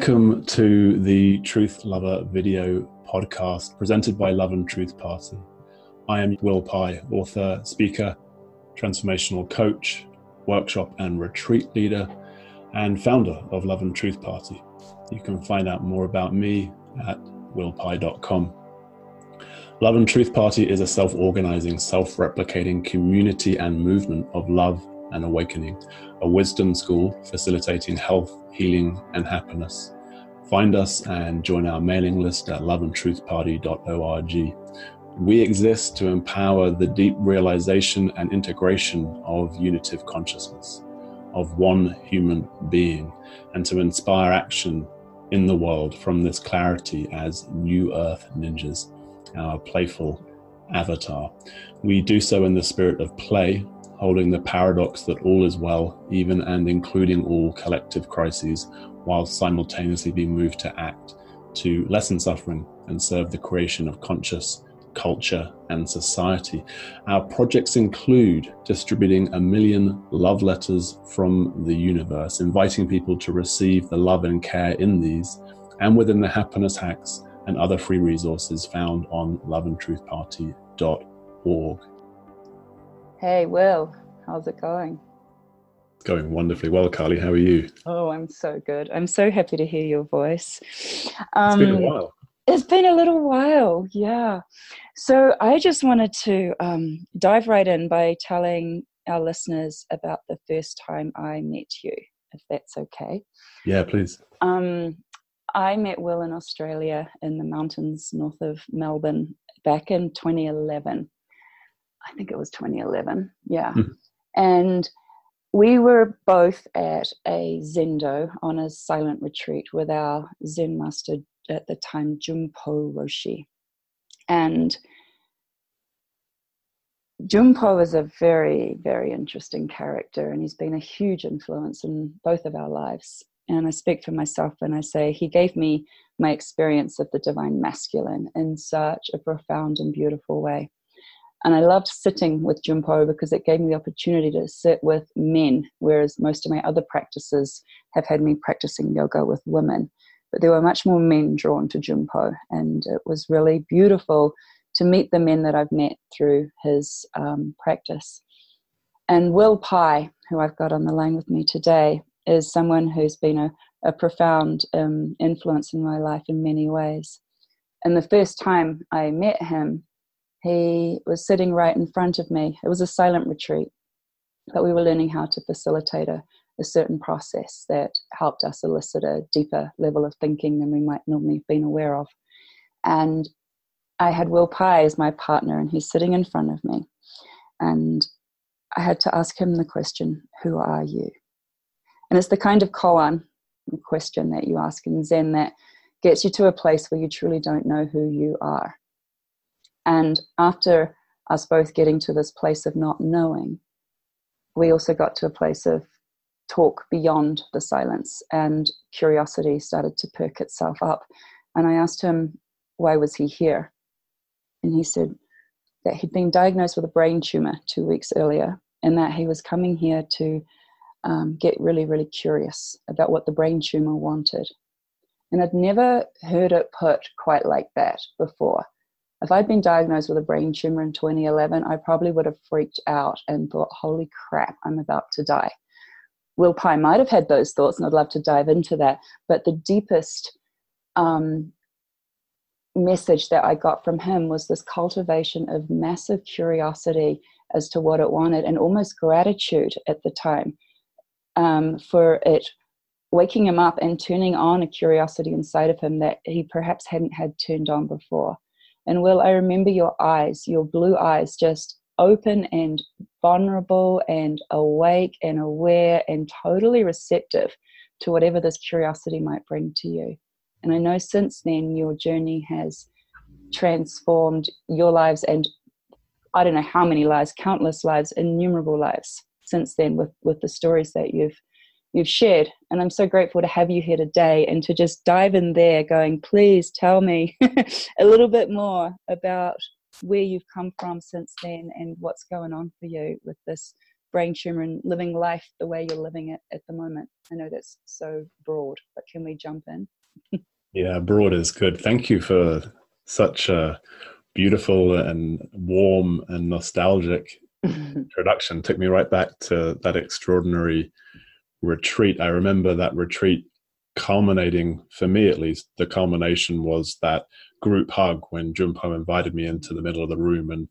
Welcome to the Truth Lover video podcast presented by Love and Truth Party. I am Will Pye, author, speaker, transformational coach, workshop and retreat leader, and founder of Love and Truth Party. You can find out more about me at willpye.com. Love and Truth Party is a self organizing, self replicating community and movement of love and awakening, a wisdom school facilitating health, healing, and happiness. Find us and join our mailing list at loveandtruthparty.org. We exist to empower the deep realization and integration of unitive consciousness, of one human being, and to inspire action in the world from this clarity as New Earth Ninjas our playful avatar. We do so in the spirit of play, holding the paradox that all is well, even and including all collective crises, while simultaneously being moved to act to lessen suffering and serve the creation of conscious culture and society. Our projects include distributing a million love letters from the universe, inviting people to receive the love and care in these, and within the happiness hacks and other free resources found on loveandtruthparty.org. Hey, Will, how's it going? It's going wonderfully well, Carly. How are you? Oh, I'm so good. I'm so happy to hear your voice. Um, it's been a um, while. It's been a little while, yeah. So I just wanted to um, dive right in by telling our listeners about the first time I met you, if that's okay. Yeah, please. Um, I met Will in Australia in the mountains north of Melbourne back in 2011. I think it was 2011. Yeah. Mm. And we were both at a Zendo on a silent retreat with our Zen master at the time, Junpo Roshi. And Junpo is a very, very interesting character, and he's been a huge influence in both of our lives and I speak for myself when I say he gave me my experience of the divine masculine in such a profound and beautiful way. And I loved sitting with Junpo because it gave me the opportunity to sit with men, whereas most of my other practices have had me practicing yoga with women. But there were much more men drawn to Junpo, and it was really beautiful to meet the men that I've met through his um, practice. And Will Pye, who I've got on the line with me today, is someone who's been a, a profound um, influence in my life in many ways. And the first time I met him, he was sitting right in front of me. It was a silent retreat, but we were learning how to facilitate a, a certain process that helped us elicit a deeper level of thinking than we might normally have been aware of. And I had Will Pye as my partner, and he's sitting in front of me. And I had to ask him the question, Who are you? And it's the kind of koan question that you ask in Zen that gets you to a place where you truly don't know who you are. And after us both getting to this place of not knowing, we also got to a place of talk beyond the silence, and curiosity started to perk itself up. And I asked him, why was he here? And he said that he'd been diagnosed with a brain tumor two weeks earlier, and that he was coming here to um, get really, really curious about what the brain tumor wanted. And I'd never heard it put quite like that before. If I'd been diagnosed with a brain tumor in 2011, I probably would have freaked out and thought, holy crap, I'm about to die. Will Pye might have had those thoughts, and I'd love to dive into that. But the deepest um, message that I got from him was this cultivation of massive curiosity as to what it wanted and almost gratitude at the time um, for it waking him up and turning on a curiosity inside of him that he perhaps hadn't had turned on before. And Will, I remember your eyes, your blue eyes, just open and vulnerable and awake and aware and totally receptive to whatever this curiosity might bring to you. And I know since then your journey has transformed your lives and I don't know how many lives, countless lives, innumerable lives since then with with the stories that you've you've shared and i'm so grateful to have you here today and to just dive in there going please tell me a little bit more about where you've come from since then and what's going on for you with this brain tumor and living life the way you're living it at the moment? I know that's so broad, but can we jump in? yeah, broad is good. Thank you for such a beautiful and warm and nostalgic introduction. Took me right back to that extraordinary retreat. I remember that retreat culminating, for me at least, the culmination was that group hug when Junpo invited me into the middle of the room and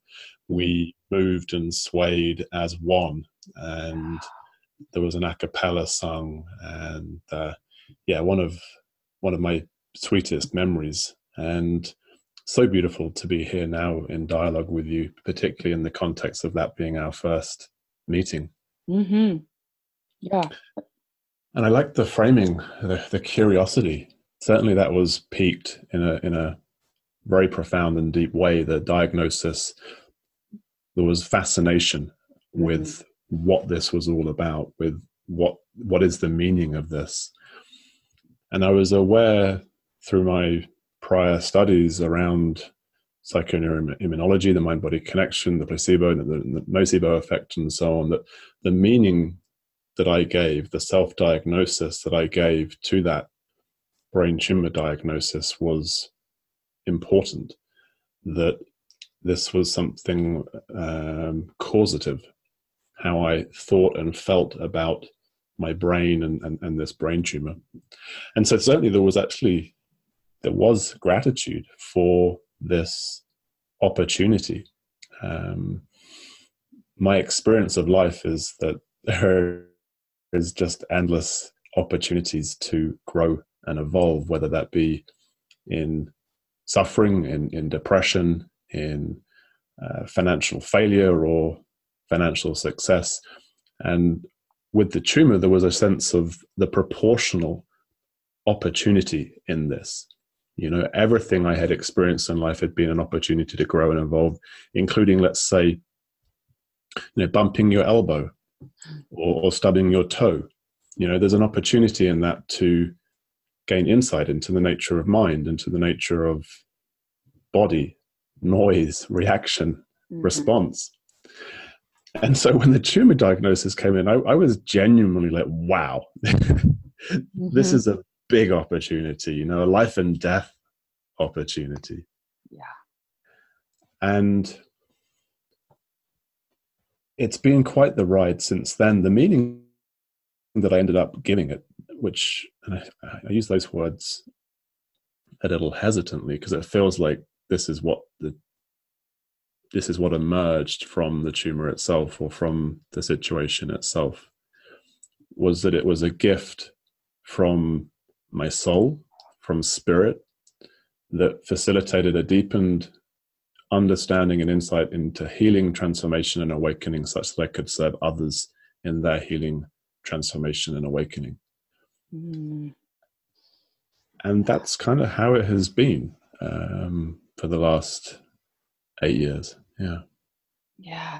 we moved and swayed as one. And there was an a cappella sung, and uh, yeah, one of one of my sweetest memories. And so beautiful to be here now in dialogue with you, particularly in the context of that being our first meeting. Mm-hmm. Yeah. And I like the framing, the, the curiosity. Certainly, that was peaked in a in a very profound and deep way. The diagnosis, there was fascination mm-hmm. with what this was all about, with what what is the meaning of this. And I was aware through my prior studies around psychoneuroimmunology, the mind body connection, the placebo, the, the nocebo effect, and so on, that the meaning that I gave, the self diagnosis that I gave to that brain tumor diagnosis was important. That this was something um, causative, how I thought and felt about my brain and, and, and this brain tumor. And so certainly there was actually there was gratitude for this opportunity. Um, my experience of life is that there is just endless opportunities to grow and evolve, whether that be in suffering, in, in depression, in uh, financial failure, or financial success. And with the tumor, there was a sense of the proportional opportunity in this. You know, everything I had experienced in life had been an opportunity to grow and evolve, including, let's say, you know, bumping your elbow or, or stubbing your toe. You know, there's an opportunity in that to gain insight into the nature of mind, into the nature of body, noise, reaction, mm-hmm. response. And so when the tumor diagnosis came in, I, I was genuinely like, wow, mm-hmm. this is a big opportunity, you know, a life and death opportunity. Yeah. And it's been quite the ride since then. The meaning that I ended up giving it, which I, I use those words a little hesitantly because it feels like this is what the this is what emerged from the tumor itself or from the situation itself was that it was a gift from my soul, from spirit, that facilitated a deepened understanding and insight into healing, transformation, and awakening, such that I could serve others in their healing, transformation, and awakening. Mm. And that's kind of how it has been um, for the last eight years. Yeah. Yeah.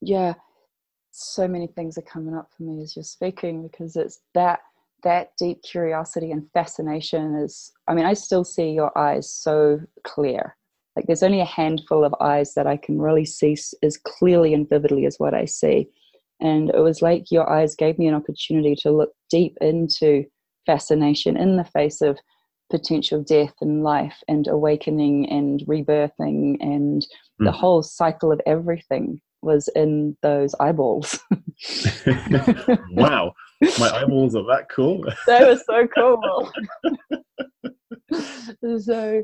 Yeah. So many things are coming up for me as you're speaking because it's that that deep curiosity and fascination is i mean i still see your eyes so clear like there's only a handful of eyes that i can really see as clearly and vividly as what i see and it was like your eyes gave me an opportunity to look deep into fascination in the face of potential death and life and awakening and rebirthing and mm. the hmm. whole cycle of everything was in those eyeballs. wow, my eyeballs are that cool. they were so cool. so,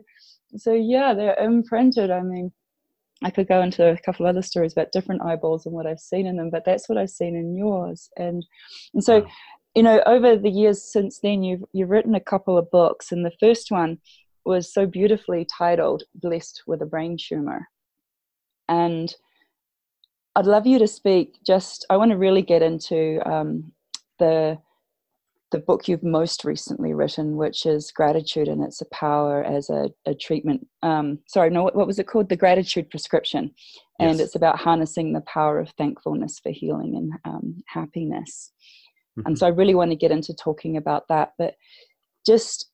so yeah, they're imprinted. I mean, I could go into a couple other stories about different eyeballs and what I've seen in them, but that's what I've seen in yours. And and so, wow. you know, over the years since then, you've you've written a couple of books, and the first one was so beautifully titled "Blessed with a Brain Tumor," and I'd love you to speak. Just, I want to really get into um, the the book you've most recently written, which is Gratitude and Its a Power as a, a Treatment. Um, sorry, no, what, what, was it called? The Gratitude Prescription. And yes. it's about harnessing the power of thankfulness for healing and um, happiness. Mm-hmm. And so I really want to get into talking about that. But just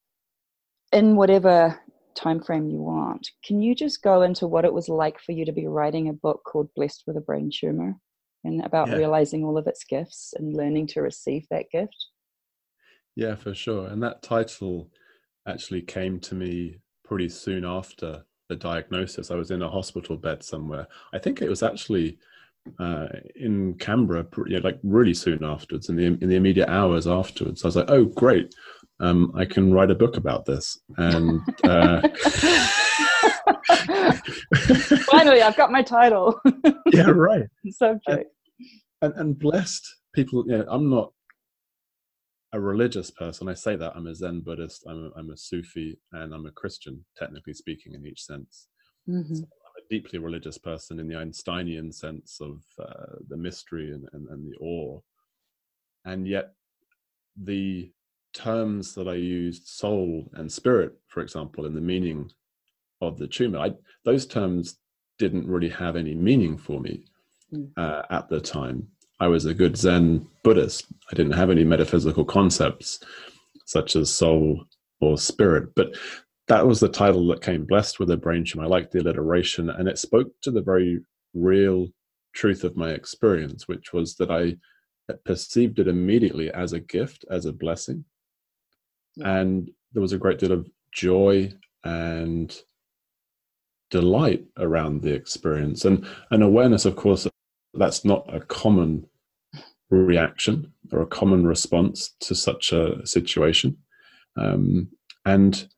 in whatever time frame you want. Can you just go into what it was like for you to be writing a book called Blessed with a Brain Tumor? and about Yeah. realizing all of its gifts and learning to receive that gift. Yeah, for sure. And that title actually came to me pretty soon after the diagnosis. I was in a hospital bed somewhere. I think it was actually uh, in Canberra, pr- yeah, like really soon afterwards, in the in the immediate hours afterwards. I was like, "Oh, great! Um, I can write a book about this." And uh, Finally, I've got my title. yeah, right. Subject. and, and blessed people you know i'm not a religious person i say that i'm a zen buddhist i'm a, I'm a sufi and i'm a christian technically speaking in each sense Mhm. i'm a deeply religious person in the einsteinian sense of uh, the mystery and, and, and the awe and yet the terms that i used soul and spirit for example in the meaning of the tumor I, those terms didn't really have any meaning for me Mm. uh, at the time. I was a good Zen Buddhist. I didn't have any metaphysical concepts such as soul or spirit, but that was the title that came blessed with a brain tumor. I liked the alliteration, and it spoke to the very real truth of my experience, which was that I perceived it immediately as a gift, as a blessing. And there was a great deal of joy and delight around the experience and an awareness of course that's not a common reaction or a common response to such a situation. Um, and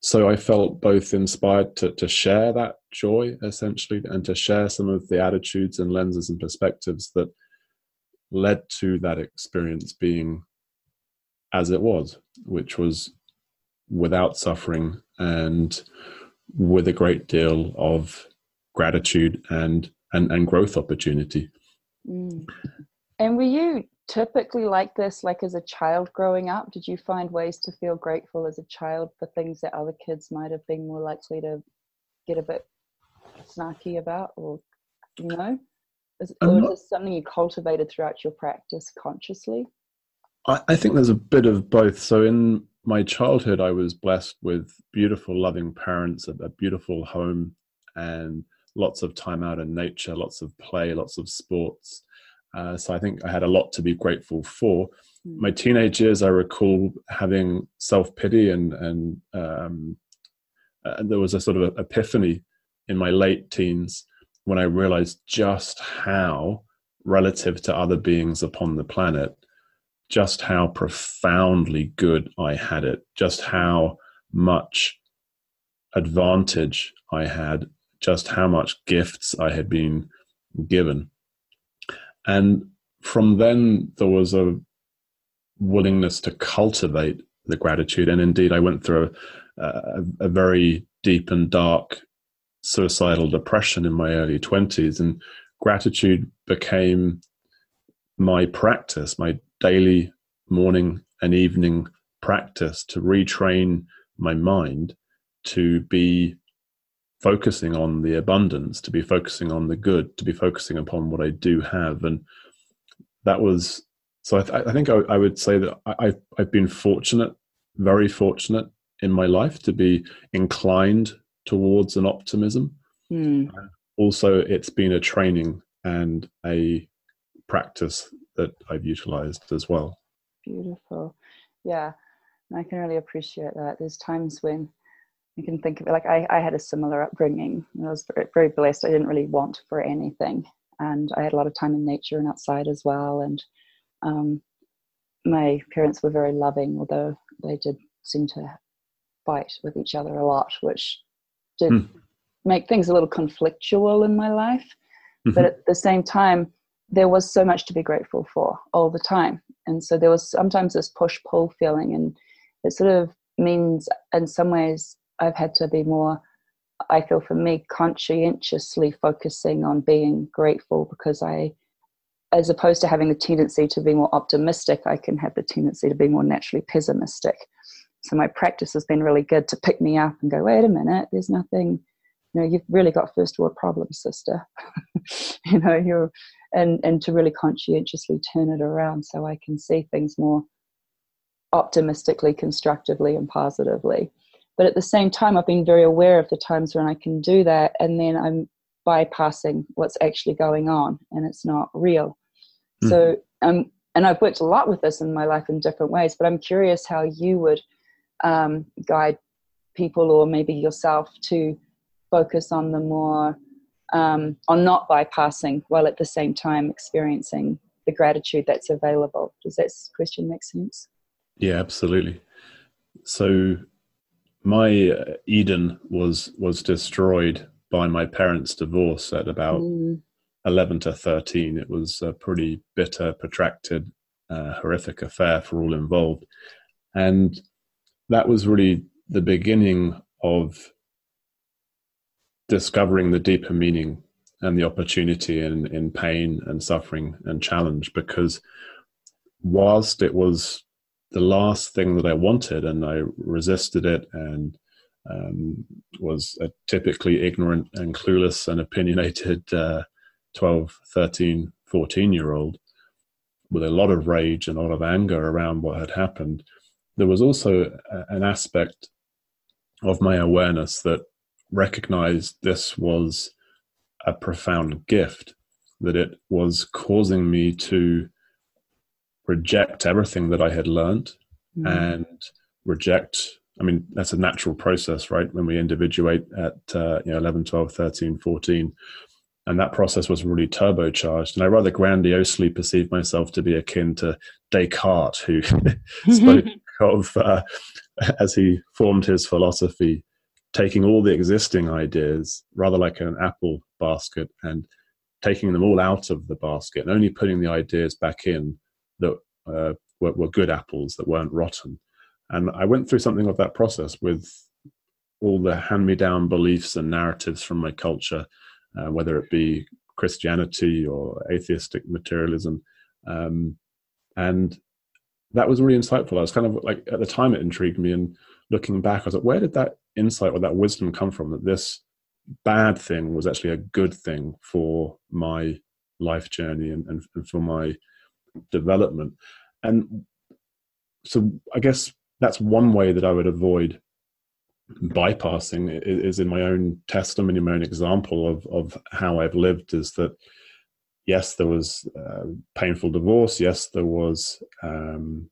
so i felt both inspired to, to share that joy essentially and to share some of the attitudes and lenses and perspectives that led to that experience being as it was which was without suffering and with a great deal of gratitude and and, and growth opportunity. Mm. And were you typically like this, like as a child growing up? Did you find ways to feel grateful as a child for things that other kids might have been more likely to get a bit snarky about, or you know, is, or is this something you cultivated throughout your practice consciously? I, I think there's a bit of both. So in my childhood, I was blessed with beautiful, loving parents, a, a beautiful home, and lots of time out in nature, lots of play, lots of sports. Uh, so I think I had a lot to be grateful for. Mm. My teenage years, I recall having self pity and and um, uh, there was a sort of epiphany in my late teens when I realized just how, relative to other beings upon the planet, just how profoundly good I had it, just how much advantage I had, just how much gifts I had been given. And from then, there was a willingness to cultivate the gratitude. And indeed, I went through a, a, a very deep and dark suicidal depression in my early 20s. And gratitude became my practice, my daily morning and evening practice to retrain my mind to be focusing on the abundance, to be focusing on the good, to be focusing upon what I do have. And that was so I, th- I think I, I, would say that I, I've, I've been fortunate, very fortunate in my life to be inclined towards an optimism. Mm. Also, it's been a training and a practice that I've utilized as well. Beautiful. Yeah. I can really appreciate that. There's times when you can think of it like I, I had a similar upbringing. I was very, very blessed. I didn't really want for anything. And I had a lot of time in nature and outside as well. And um, my parents were very loving, although they did seem to fight with each other a lot, which did Hmm. make things a little conflictual in my life. Mhm. But at the same time, there was so much to be grateful for all the time. And so there was sometimes this push pull feeling, and it sort of means, in some ways, I've had to be more, I feel for me, conscientiously focusing on being grateful because I, as opposed to having the tendency to be more optimistic, I can have the tendency to be more naturally pessimistic. So my practice has been really good to pick me up and go, wait a minute, there's nothing, you know, you've really got first world problems, sister. you know, you're, and, and to really conscientiously turn it around so I can see things more optimistically, constructively, and positively. But at the same time, I've been very aware of the times when I can do that, and then I'm bypassing what's actually going on and it's not real. Mm. So, um, and I've worked a lot with this in my life in different ways, but I'm curious how you would um, guide people or maybe yourself to focus on the more um, on not bypassing while at the same time experiencing the gratitude that's available. Does that question make sense? Yeah, absolutely. So my uh, Eden was was destroyed by my parents' divorce at about mm. eleven to thirteen. It was a pretty bitter, protracted, uh, horrific affair for all involved, and that was really the beginning of discovering the deeper meaning and the opportunity in, in pain and suffering and challenge because whilst it was the last thing that I wanted and I resisted it and um, was a typically ignorant and clueless and opinionated uh, 12, 13, 14 year old with a lot of rage and a lot of anger around what had happened. There was also an aspect of my awareness that recognized this was a profound gift, that it was causing me to reject everything that I had learned mm. and reject. I mean, that's a natural process, right? When we individuate at uh, you know, 11, 12, 13, 14. And that process was really turbocharged. And I rather grandiosely perceived myself to be akin to Descartes, who spoke of, uh, as he formed his philosophy, taking all the existing ideas, rather like an apple basket, and taking them all out of the basket and only putting the ideas back in that uh, were, were, good apples that weren't rotten. And I went through something of that process with all the hand me down beliefs and narratives from my culture, uh, whether it be Christianity or atheistic materialism. Um, and that was really insightful. I was kind of like, at the time, it intrigued me. And looking back, I was like, where did that insight or that wisdom come from that this bad thing was actually a good thing for my life journey and, and, and for my development? And so I guess that's one way that I would avoid bypassing is in my own testimony, my own example of, of how I've lived is that yes, there was uh, painful divorce. Yes, there was um,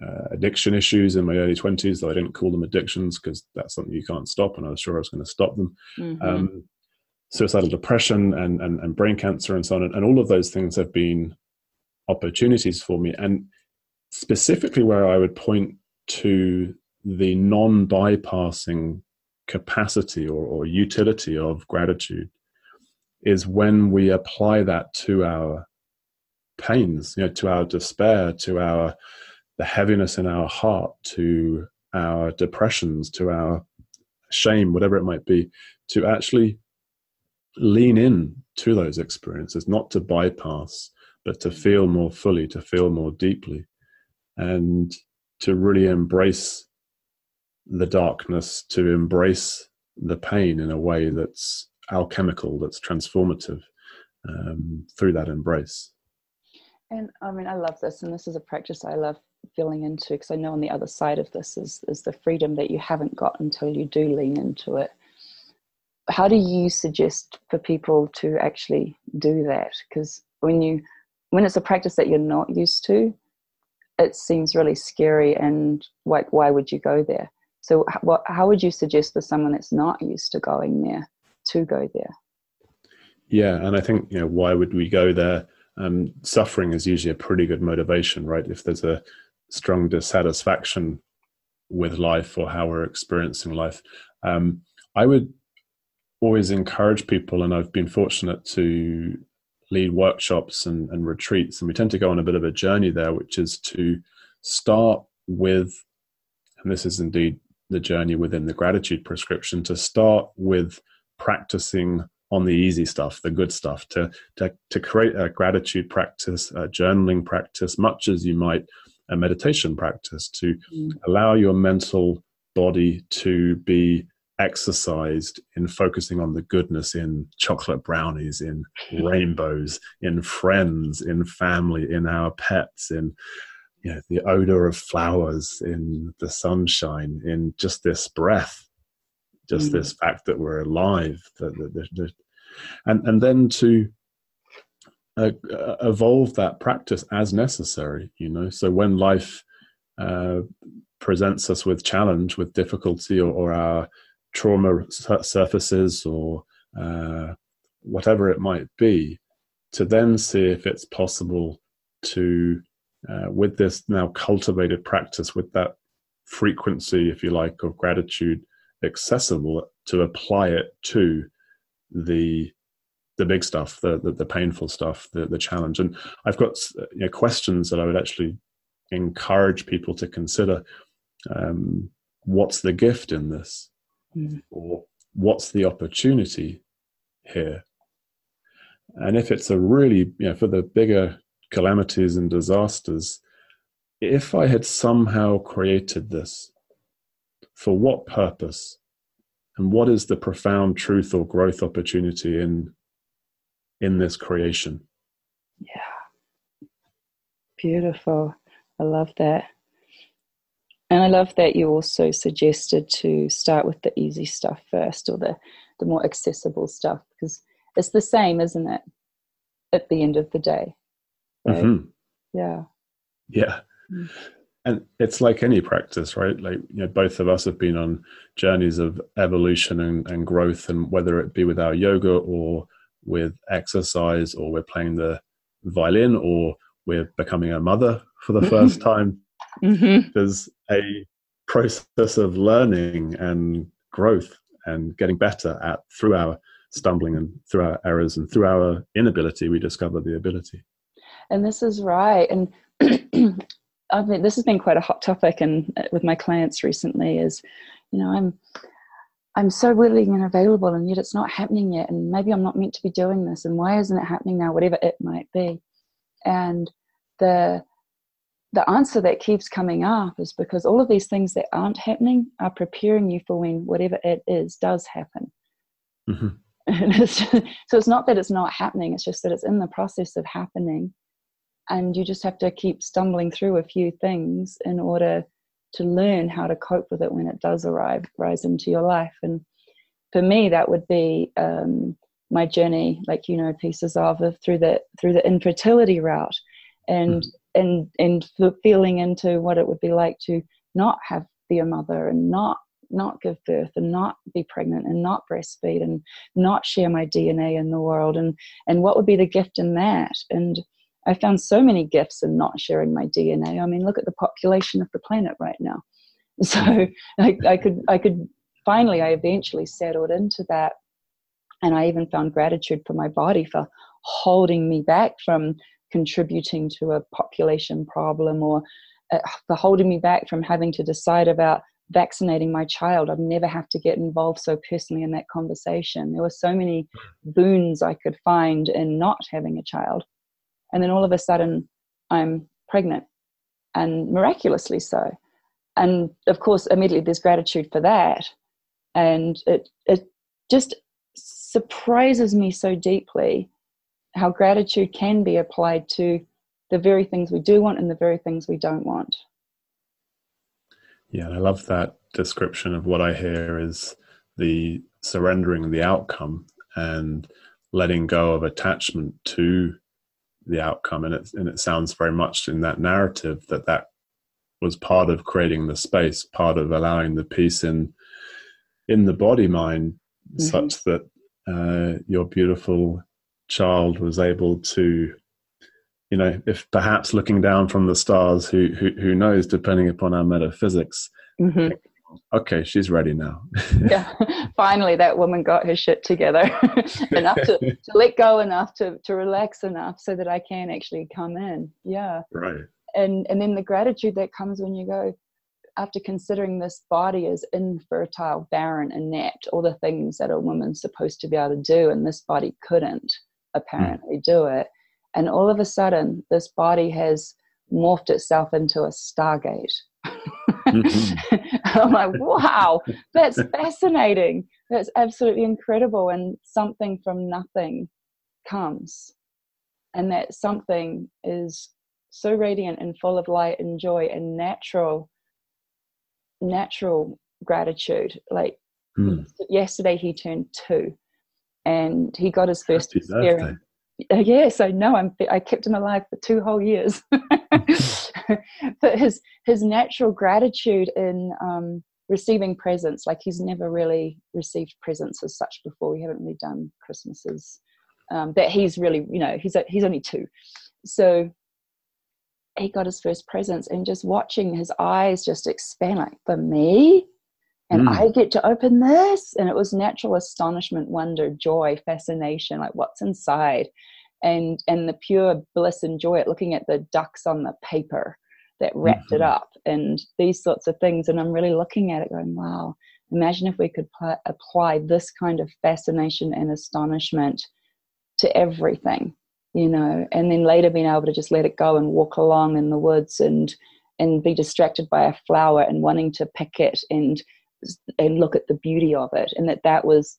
uh, addiction issues in my early 20s, though I didn't call them addictions because that's something you can't stop, and I was sure I was going to stop them. Mm-hmm. Um, suicidal depression and, and, and, brain cancer and so on. And, and all of those things have been opportunities for me. And specifically, where I would point to the non bypassing capacity or, or utility of gratitude is when we apply that to our pains, you know, to our despair, to our the heaviness in our heart, to our depressions, to our shame, whatever it might be, to actually lean in to those experiences, not to bypass, but to feel more fully, to feel more deeply, and to really embrace the darkness, to embrace the pain in a way that's alchemical, that's transformative um, through that embrace. And I mean, I love this, and this is a practice I love feeling into because I know on the other side of this is is the freedom that you haven't got until you do lean into it. How do you suggest for people to actually do that? Because when you when it's a practice that you're not used to, it seems really scary and like why would you go there? So, what, how would you suggest for someone that's not used to going there to go there? Yeah, and I think you know why would we go there? Um, suffering is usually a pretty good motivation, right? If there's a strong dissatisfaction with life or how we're experiencing life, um, I would always encourage people, and I've been fortunate to lead workshops and, and retreats, and we tend to go on a bit of a journey there, which is to start with, and this is indeed the journey within the gratitude prescription, to start with practicing on the easy stuff, the good stuff, to to to create a gratitude practice, a journaling practice, much as you might a meditation practice, to mm. allow your mental body to be exercised in focusing on the goodness in chocolate brownies, in rainbows, in friends, in family, in our pets, in you know, the odor of flowers, in the sunshine, in just this breath, just mm. this fact that we're alive, that, that, that, and and then to uh, uh, evolve that practice as necessary you know so when life uh, presents us with challenge with difficulty or, or our trauma surfaces or uh, whatever it might be to then see if it's possible to uh, with this now cultivated practice with that frequency if you like of gratitude accessible to apply it to the the big stuff, the the, the painful stuff, the the challenge. And I've got you know, questions that I would actually encourage people to consider. Um, what's the gift in this, mm. or what's the opportunity here? And if it's a really, you know, for the bigger calamities and disasters, if I had somehow created this, for what purpose? And what is the profound truth or growth opportunity in in this creation. Yeah. Beautiful. I love that. And I love that you also suggested to start with the easy stuff first or the, the more accessible stuff because it's the same, isn't it? At the end of the day. Right? Mm-hmm. Yeah. Yeah. Mm. And it's like any practice, right? Like, you know, both of us have been on journeys of evolution and, and growth, and whether it be with our yoga or with exercise or we're playing the violin or we're becoming a mother for the first time. Mm-hmm. There's a process of learning and growth and getting better at through our stumbling and through our errors and through our inability, we discover the ability. And this is right. And I mean, this has been quite a hot topic and with my clients recently is, you know, I'm I'm so willing and available, and yet it's not happening yet. And maybe I'm not meant to be doing this. And why isn't it happening now? Whatever it might be. And the the answer that keeps coming up is because all of these things that aren't happening are preparing you for when whatever it is does happen. Mm-hmm. it's just, so it's not that it's not happening; it's just that it's in the process of happening, and you just have to keep stumbling through a few things in order to learn how to cope with it when it does arrive rise into your life and for me that would be um, my journey like you know pieces of, of through the through the infertility route and mm. And and feeling into what it would be like to not have be a mother and not not give birth and not be pregnant and not breastfeed and not share my DNA in the world and and what would be the gift in that and I found so many gifts in not sharing my DNA. I mean, look at the population of the planet right now. So mm-hmm. I, I could, I could finally, I eventually settled into that, and I even found gratitude for my body for holding me back from contributing to a population problem or uh, for holding me back from having to decide about vaccinating my child. I'd never have to get involved so personally in that conversation. There were so many boons I could find in not having a child and then all of a sudden i'm pregnant and miraculously so and of course immediately there's gratitude for that and it it just surprises me so deeply how gratitude can be applied to the very things we do want and the very things we don't want yeah i love that description of what i hear is the surrendering the outcome and letting go of attachment to the outcome and it and it sounds very much in that narrative that that was part of creating the space part of allowing the peace in in the body mind mm-hmm. such that uh, your beautiful child was able to you know if perhaps looking down from the stars who who, who knows depending upon our metaphysics mm-hmm okay, she's ready now. yeah, finally that woman got her shit together enough to, to let go enough to, to relax enough so that I can actually come in. Yeah. Right. And and then the gratitude that comes when you go, after considering this body is infertile, barren, inept, all the things that a woman's supposed to be able to do, and this body couldn't apparently mm. do it. And all of a sudden, this body has morphed itself into a stargate. Mm-hmm. I'm like, wow, that's fascinating. That's absolutely incredible. And something from nothing comes. And that something is so radiant and full of light and joy and natural, natural gratitude. Like mm. yesterday, he turned two. And he got his first experience. Uh, yes, I know. I'm. I kept him alive for two whole years. but his his natural gratitude in um, receiving presents, like he's never really received presents as such before. We haven't really done Christmases. Um, that he's really, you know, he's a, he's only two, so he got his first presents and just watching his eyes just expand, like for me, and mm. I get to open this. And it was natural astonishment, wonder, joy, fascination, like what's inside. And and the pure bliss and joy at looking at the ducks on the paper that wrapped mm-hmm. it up and these sorts of things. And I'm really looking at it going, wow, imagine if we could pl- apply this kind of fascination and astonishment to everything, you know, and then later being able to just let it go and walk along in the woods and and be distracted by a flower and wanting to pick it and and look at the beauty of it and that that was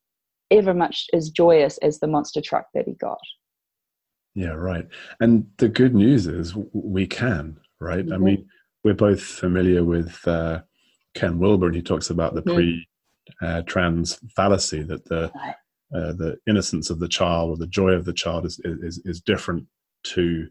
ever much as joyous as the monster truck that he got yeah right and the good news is we can right mm-hmm. i mean we're both familiar with uh, ken wilber and he talks about the mm-hmm. pre uh, trans fallacy that the uh, the innocence of the child or the joy of the child is, is is different to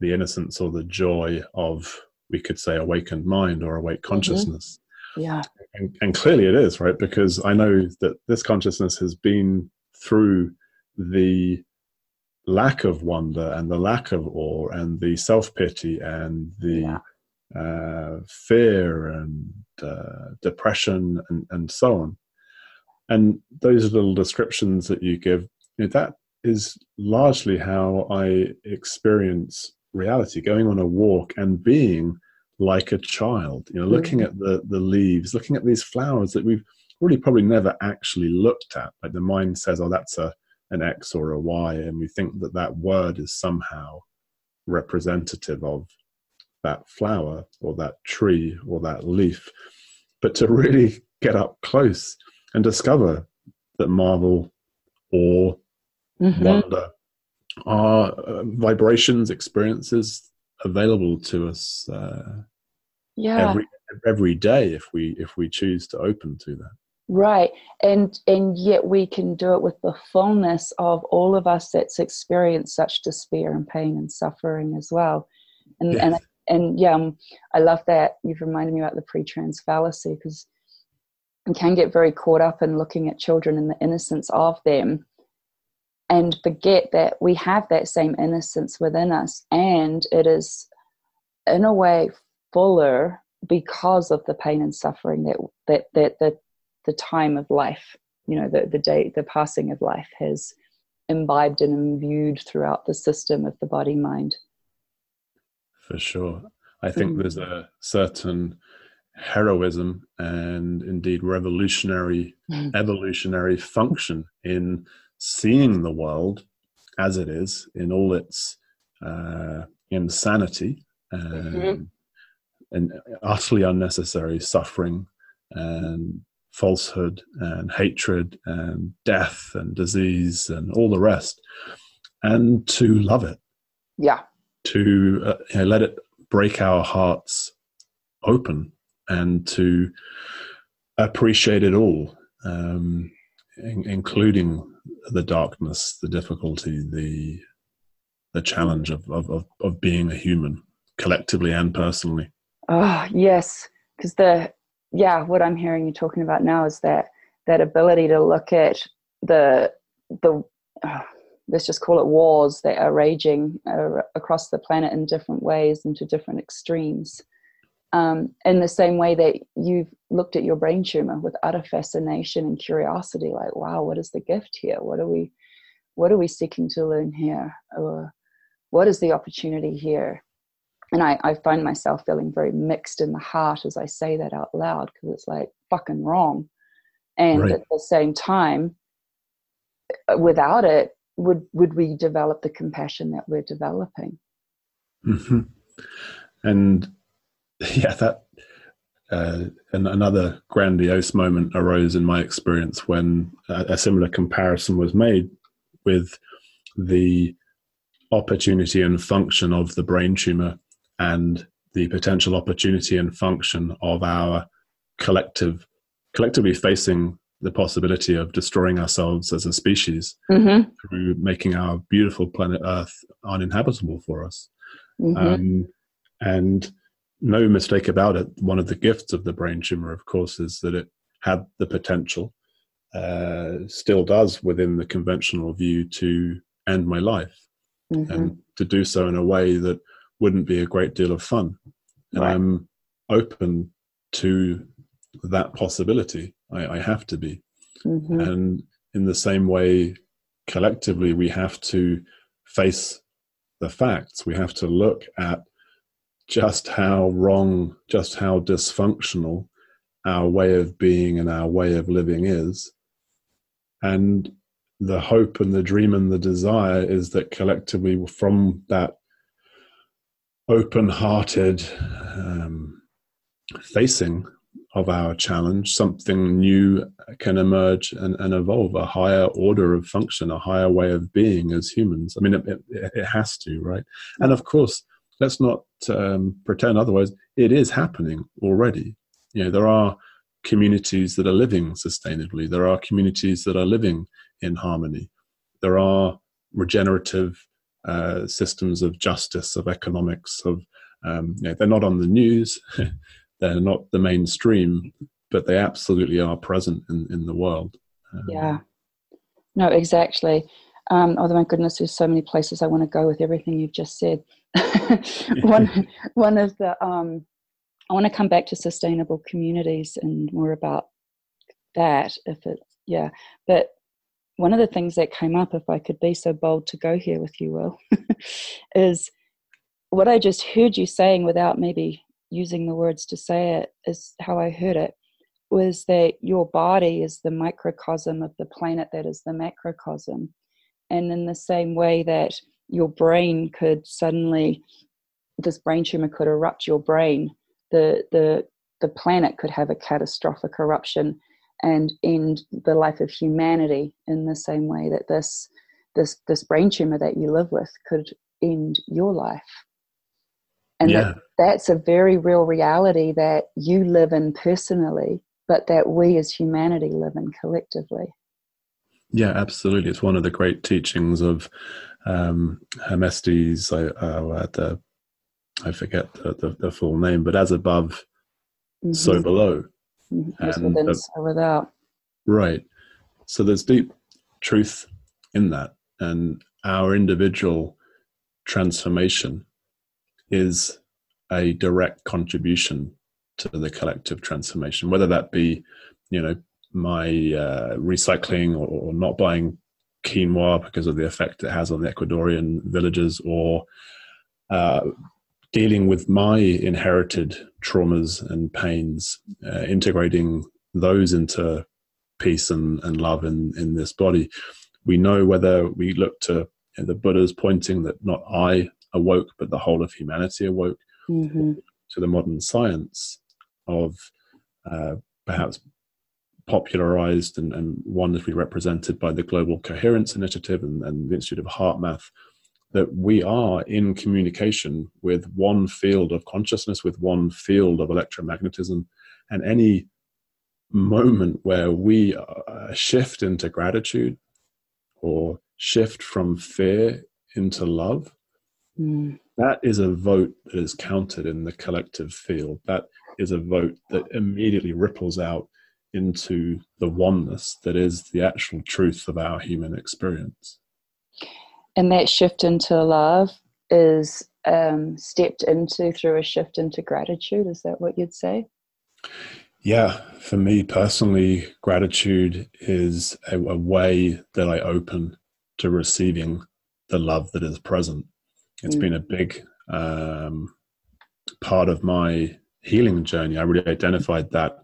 the innocence or the joy of we could say awakened mind or awake mm-hmm. consciousness yeah. And, and clearly it is, right? Because I know that this consciousness has been through the lack of wonder and the lack of awe and the self pity and the yeah. uh, fear and uh, depression and, and so on. And those little descriptions that you give, you know, that is largely how I experience reality going on a walk and being like a child you know looking at the the leaves looking at these flowers that we've really probably never actually looked at. Like the mind says oh that's a an x or a y and we think that that word is somehow representative of that flower or that tree or that leaf. But to really get up close and discover that marvel or mm-hmm. wonder are uh, vibrations experiences available to us uh, yeah. every every day if we if we choose to open to that. Right. And and yet we can do it with the fullness of all of us that's experienced such despair and pain and suffering as well. And yes. and and yeah um, i love that you've reminded me about the pre-trans fallacy because we can get very caught up in looking at children and the innocence of them and forget that we have that same innocence within us and it is in a way fuller because of the pain and suffering that that that, that the time of life you know the, the day the passing of life has imbibed and imbued throughout the system of the body mind for sure i think mm. there's a certain heroism and indeed revolutionary mm. evolutionary function in seeing the world as it is in all its uh, insanity and, mm-hmm. and utterly unnecessary suffering and falsehood and hatred and death and disease and all the rest, and to love it. Yeah. To uh, you know, let it break our hearts open and to appreciate it all, um, in- including the darkness, the difficulty, the the challenge of of, of, being a human, collectively and personally. Oh yes, because the yeah, what I'm hearing you talking about now is that that ability to look at the the uh, let's just call it wars that are raging uh, across the planet in different ways and to different extremes um, in the same way that you've looked at your brain tumor with utter fascination and curiosity like wow what is the gift here? What are we what are we seeking to learn here? Or what is the opportunity here? And I, I find myself feeling very mixed in the heart as i say that out loud because it's like fucking wrong. And right. at the same time uh, without it would would we develop the compassion that we're developing? Mm-hmm. and yeah, that uh, and another grandiose moment arose in my experience when a, a, similar comparison was made with the opportunity and function of the brain tumor and the potential opportunity and function of our collective collectively facing the possibility of destroying ourselves as a species mm-hmm. through making our beautiful planet Earth uninhabitable for us. Mm-hmm. Um, and no mistake about it, one of the gifts of the brain tumor, of course, is that it had the potential, uh, still does within the conventional view, to end my life mm-hmm. and to do so in a way that wouldn't be a great deal of fun. And right. I'm open to that possibility. I, I have to be. Mm-hmm. And in the same way, collectively, we have to face the facts. We have to look at just how wrong, just how dysfunctional our way of being and our way of living is. And the hope and the dream and the desire is that collectively, from that open hearted um, facing of our challenge, something new can emerge and, and, evolve a higher order of function, a higher way of being as humans. I mean, it, it, it has to, right? And of course, let's not um, pretend otherwise. It is happening already. You know, there are communities that are living sustainably. There are communities that are living in harmony. There are regenerative uh, systems of justice, of economics, of um, you know, they're not on the news. they're not the mainstream, but they absolutely are present in, in the world. Um, yeah, no, exactly. Um, oh my goodness, there's so many places I want to go with everything you've just said. one, one of the, um, I want to come back to sustainable communities and more about that. If it's yeah, but one of the things that came up, if I could be so bold to go here with you, Will, is what I just heard you saying without maybe using the words to say it is how I heard it was that your body is the microcosm of the planet that is the macrocosm. And in the same way that your brain could suddenly, this brain tumor could erupt your brain, the, the, the planet could have a catastrophic eruption. And end the life of humanity in the same way that this, this, this brain tumor that you live with could end your life. And yeah. that, that's a very real reality that you live in personally but that we as humanity live in collectively yeah absolutely. It's one of the great teachings of um, hermestes. I, uh, the, I forget the, the, the, full name but as above mm-hmm. so below. Mm-hmm. as within so without. Right. So there's deep truth in that. And our individual transformation is a direct contribution to the collective transformation, whether that be, you know, my uh, recycling or, or, not buying quinoa because of the effect it has on the Ecuadorian villagers, or uh, dealing with my inherited traumas and pains, uh, integrating those into peace and, and love in, in this body. We know whether we look to you know, the Buddha's pointing that not I awoke, but the whole of humanity awoke mm-hmm. to the modern science of uh, perhaps popularized and, and, wonderfully represented by the Global Coherence Initiative and, and the Institute of HeartMath, that we are in communication with one field of consciousness, with one field of electromagnetism, and any moment where we uh, shift into gratitude or shift from fear into love Mm. That is a vote that is counted in the collective field. That is a vote that immediately ripples out into the oneness that is the actual truth of our human experience. And that shift into love is um, stepped into through a shift into gratitude. Is that what you'd say? Yeah, for me personally, gratitude is a, a way that I open to receiving the love that is present. It's mm. been a big um, part of my healing journey. I really identified that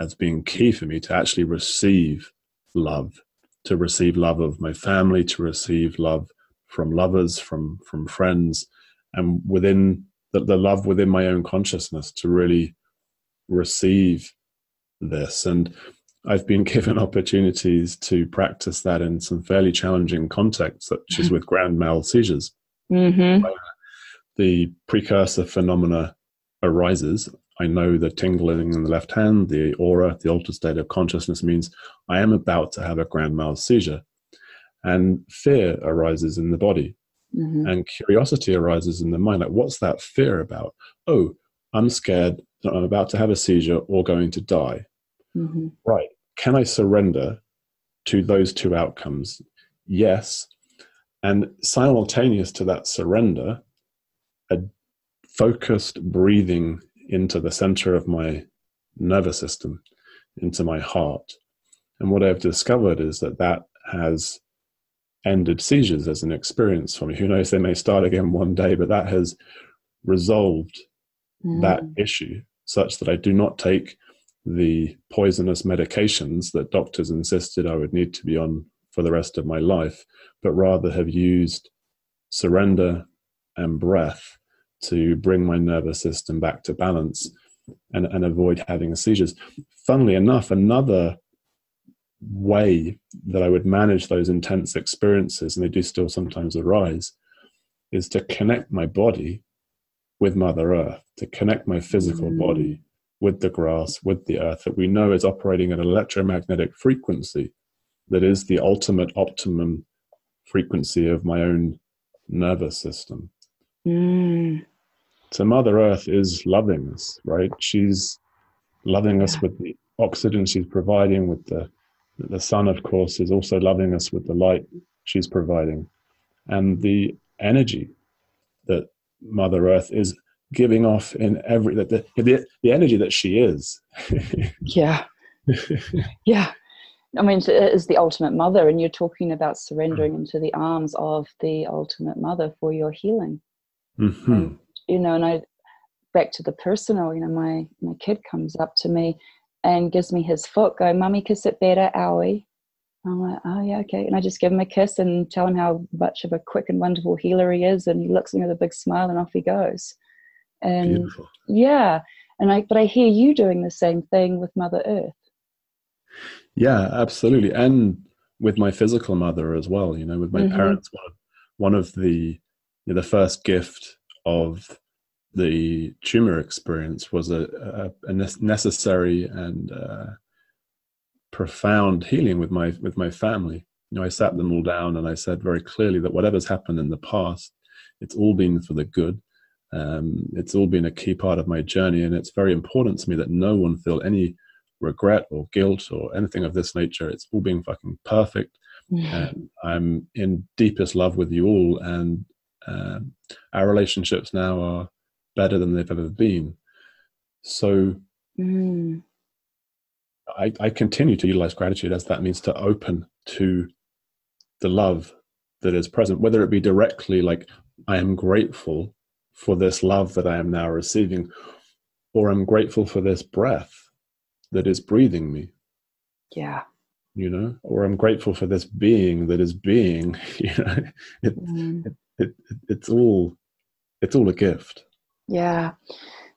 as being key for me to actually receive love, to receive love of my family, to receive love from lovers, from from friends, and within the, the love within my own consciousness to really receive this. And I've been given opportunities to practice that in some fairly challenging contexts, such as with grand mal seizures mm-hmm. the precursor phenomena arises, I know the tingling in the left hand, the aura, the altered state of consciousness means I am about to have a grand mal seizure. And fear arises in the body. Mm-hmm. And curiosity arises in the mind. Like, what's that fear about? Oh, I'm scared that I'm about to have a seizure or going to die. Mm-hmm. Right. Can I surrender to those two outcomes? Yes. And simultaneous to that surrender, a focused breathing into the center of my nervous system, into my heart. And what I've discovered is that that has ended seizures as an experience for me. Who knows, they may start again one day, but that has resolved mm. that issue such that I do not take the poisonous medications that doctors insisted I would need to be on for the rest of my life, but rather have used surrender and breath to bring my nervous system back to balance and, and avoid having seizures. Funnily enough, another way that I would manage those intense experiences, and they do still sometimes arise, is to connect my body with Mother Earth, to connect my physical mm. body with the grass, with the earth that we know is operating at an electromagnetic frequency that is the ultimate optimum frequency of my own nervous system. Mm. So Mother Earth is loving us, right? She's loving us with the oxygen she's providing, with the the sun, of course, is also loving us with the light she's providing, and the energy that Mother Earth is giving off in every that the, the the energy that she is. yeah, yeah. I mean, it is the ultimate mother, and you're talking about surrendering into the arms of the ultimate mother for your healing. Mm-hmm. And, you know, and I back to the personal. You know, my my kid comes up to me and gives me his foot. Go, mummy, kiss it better, owie. I'm like, oh yeah, okay. And I just give him a kiss and tell him how much of a quick and wonderful healer he is, and he looks at me with a big smile, and off he goes. And Beautiful. yeah, and I but I hear you doing the same thing with Mother Earth. Yeah, absolutely, and with my physical mother as well. You know, with my mm-hmm. parents, one of, one of the you know, the first gift of the tumor experience was a, a, a necessary and uh, profound healing with my with my family. You know, I sat them all down and I said very clearly that whatever's happened in the past, it's all been for the good. Um, it's all been a key part of my journey, and it's very important to me that no one feel any regret or guilt or anything of this nature. It's all being fucking perfect, and I'm in deepest love with you all. And um, our relationships now are better than they've ever been. So. Mm. I, I continue to utilize gratitude as that means to open to the love that is present, whether it be directly like, I am grateful for this love that I am now receiving, or I'm grateful for this breath that is breathing me. Yeah. You know, or I'm grateful for this being that is being. You know, it, mm. it, it, it's all it's all a gift. Yeah.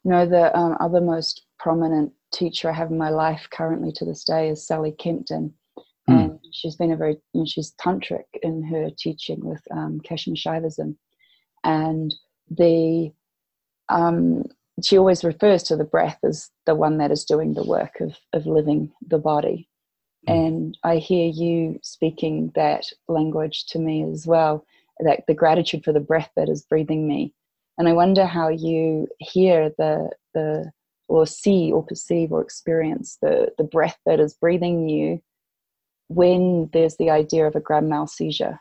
No, the um, other most prominent teacher I have in my life currently to this day is Sally Kempton. Mm. And she's been a very, you know, she's tantric in her teaching with um, Kashmir Shaivism. And the um, she always refers to the breath as the one that is doing the work of, of living the body. Mm. And I hear you speaking that language to me as well, that the gratitude for the breath that is breathing me. And I wonder how you hear the the or see or perceive or experience the, the breath that is breathing you when there's the idea of a grand mal seizure.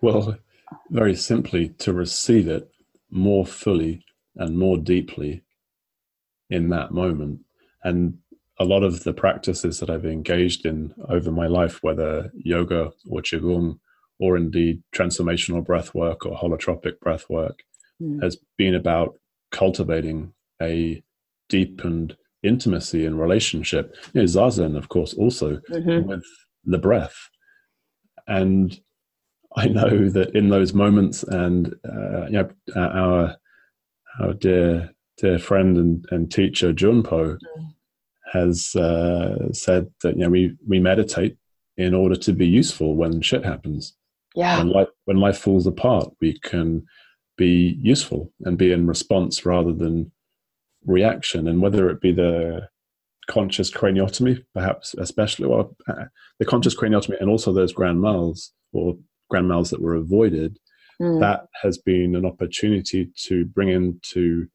Well, very simply to receive it more fully and more deeply in that moment. And a lot of the practices that I've engaged in over my life, whether yoga or qigong, or indeed transformational breath work or holotropic breath work, mm. has been about cultivating a deepened intimacy and relationship. You know, Zazen, of course, also mm-hmm. with the breath. And I know that in those moments, and uh, you know, our our dear dear friend and, and teacher Junpo mm. has uh, said that you know we we meditate in order to be useful when shit happens. Yeah. When life when life falls apart, we can be useful and be in response rather than reaction, and whether it be the conscious craniotomy, perhaps especially, well, uh, the conscious craniotomy, and also those grand mals or grand mals that were avoided, mm. that has been an opportunity to bring into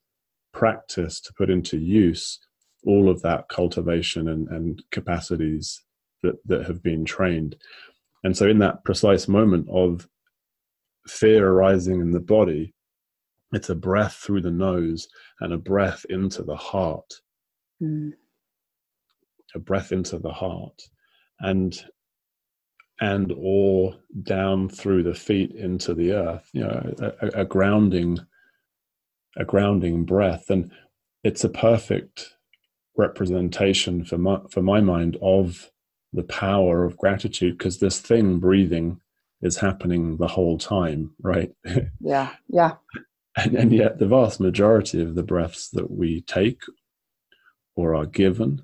practice, to put into use all of that cultivation and, and capacities that, that have been trained. And so, in that precise moment of fear arising in the body, it's a breath through the nose and a breath into the heart. Mm. A breath into the heart. And and or down through the feet into the earth you know a, a, grounding a grounding breath and it's a perfect representation for my for my mind of the power of gratitude because this thing breathing is happening the whole time right? Yeah yeah. And, and yet the vast majority of the breaths that we take or are given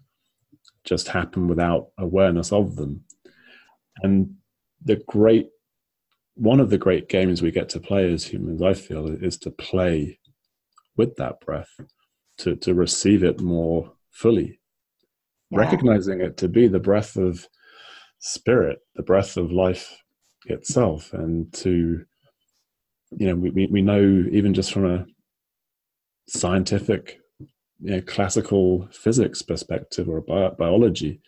just happen without awareness of them. And the great one of the great games we get to play as humans i feel is to play with that breath to to receive it more fully yeah. recognizing it to be the breath of spirit the breath of life itself. And to you know we, we know even just from a scientific you know, classical physics perspective or bi- biology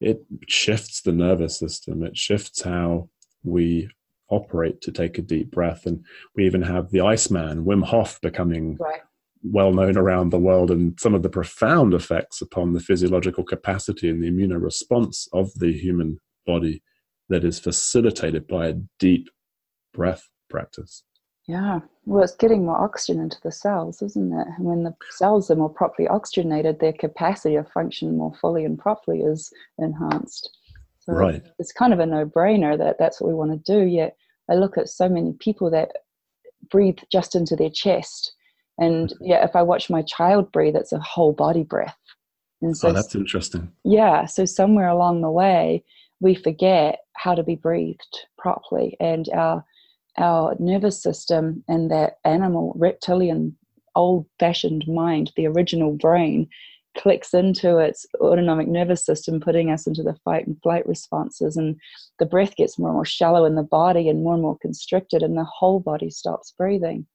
it shifts the nervous system. It shifts how we operate to take a deep breath. And we even have the iceman wim hof becoming right well known around the world and some of the profound effects upon the physiological capacity and the immunoresponse of the human body that is facilitated by a deep breath practice. Yeah, well, it's getting more oxygen into the cells, isn't it? And when the cells are more properly oxygenated, their capacity of function more fully and properly is enhanced. So right. It's kind of a no brainer that that's what we want to do. Yet I look at so many people that breathe just into their chest and yeah, if I watch my child breathe, it's a whole body breath. And oh, so, oh, that's interesting. Yeah. So somewhere along the way, we forget how to be breathed properly, and our our nervous system and that animal reptilian old-fashioned mind, the original brain, clicks into its autonomic nervous system, putting us into the fight and flight responses. And the breath gets more and more shallow in the body and more and more constricted, and the whole body stops breathing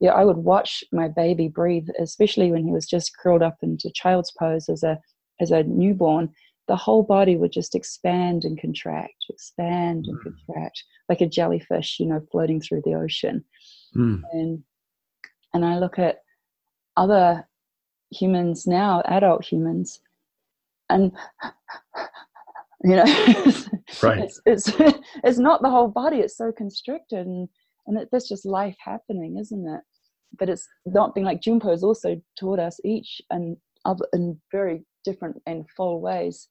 yeah, I would watch my baby breathe, especially when he was just curled up into child's pose as a as a newborn. The whole body would just expand and contract, expand and mm. contract, like a jellyfish, you know, floating through the ocean. Mm. And and I look at other humans now, adult humans, and you know, right. it's, it's it's not the whole body; it's so constricted and and that's just life happening isn't it? But it's not being like Junpo has also taught us each and other in very different and full ways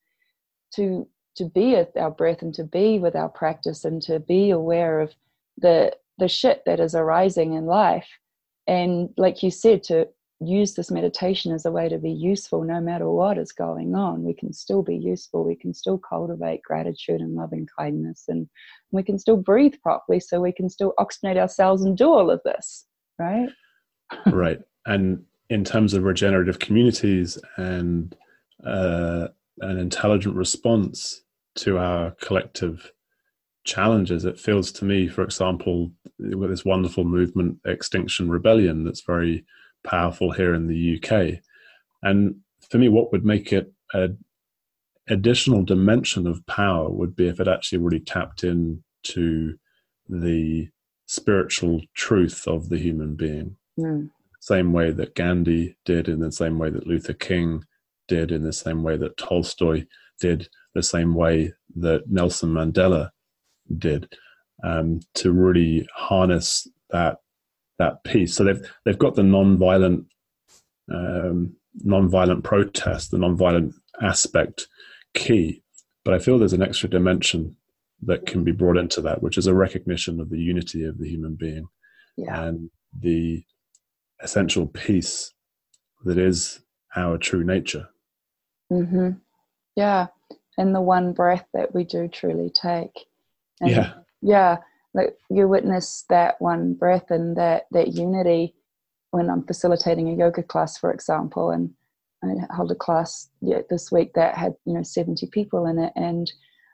to to be at our breath and to be with our practice and to be aware of the the shit that is arising in life. And like you said to use this meditation as a way to be useful no matter what is going on. We can still be useful. We can still cultivate gratitude and loving kindness, and we can still breathe properly so we can still oxygenate ourselves and do all of this, right? right. And in terms of regenerative communities and uh, an intelligent response to our collective challenges, it feels to me, for example, with this wonderful movement, Extinction Rebellion, that's very powerful here in the UK. And for me, what would make it an additional dimension of power would be if it actually really tapped into the spiritual truth of the human being. Mm. Same way that Gandhi did, in the same way that Luther King did, in the same way that Tolstoy did, the same way that Nelson Mandela did, um, to really harness that that piece. So they've they've got the non-violent um, non-violent protest, the non-violent aspect key, but I feel there's an extra dimension that can be brought into that, which is a recognition of the unity of the human being yeah. and the essential peace that is our true nature. Mm-hmm. Yeah, and the one breath that we do truly take. And yeah, yeah like you witness that one breath and that that unity when I'm facilitating a yoga class, for example, and I held a class yeah, this week that had you know 70 people in it, and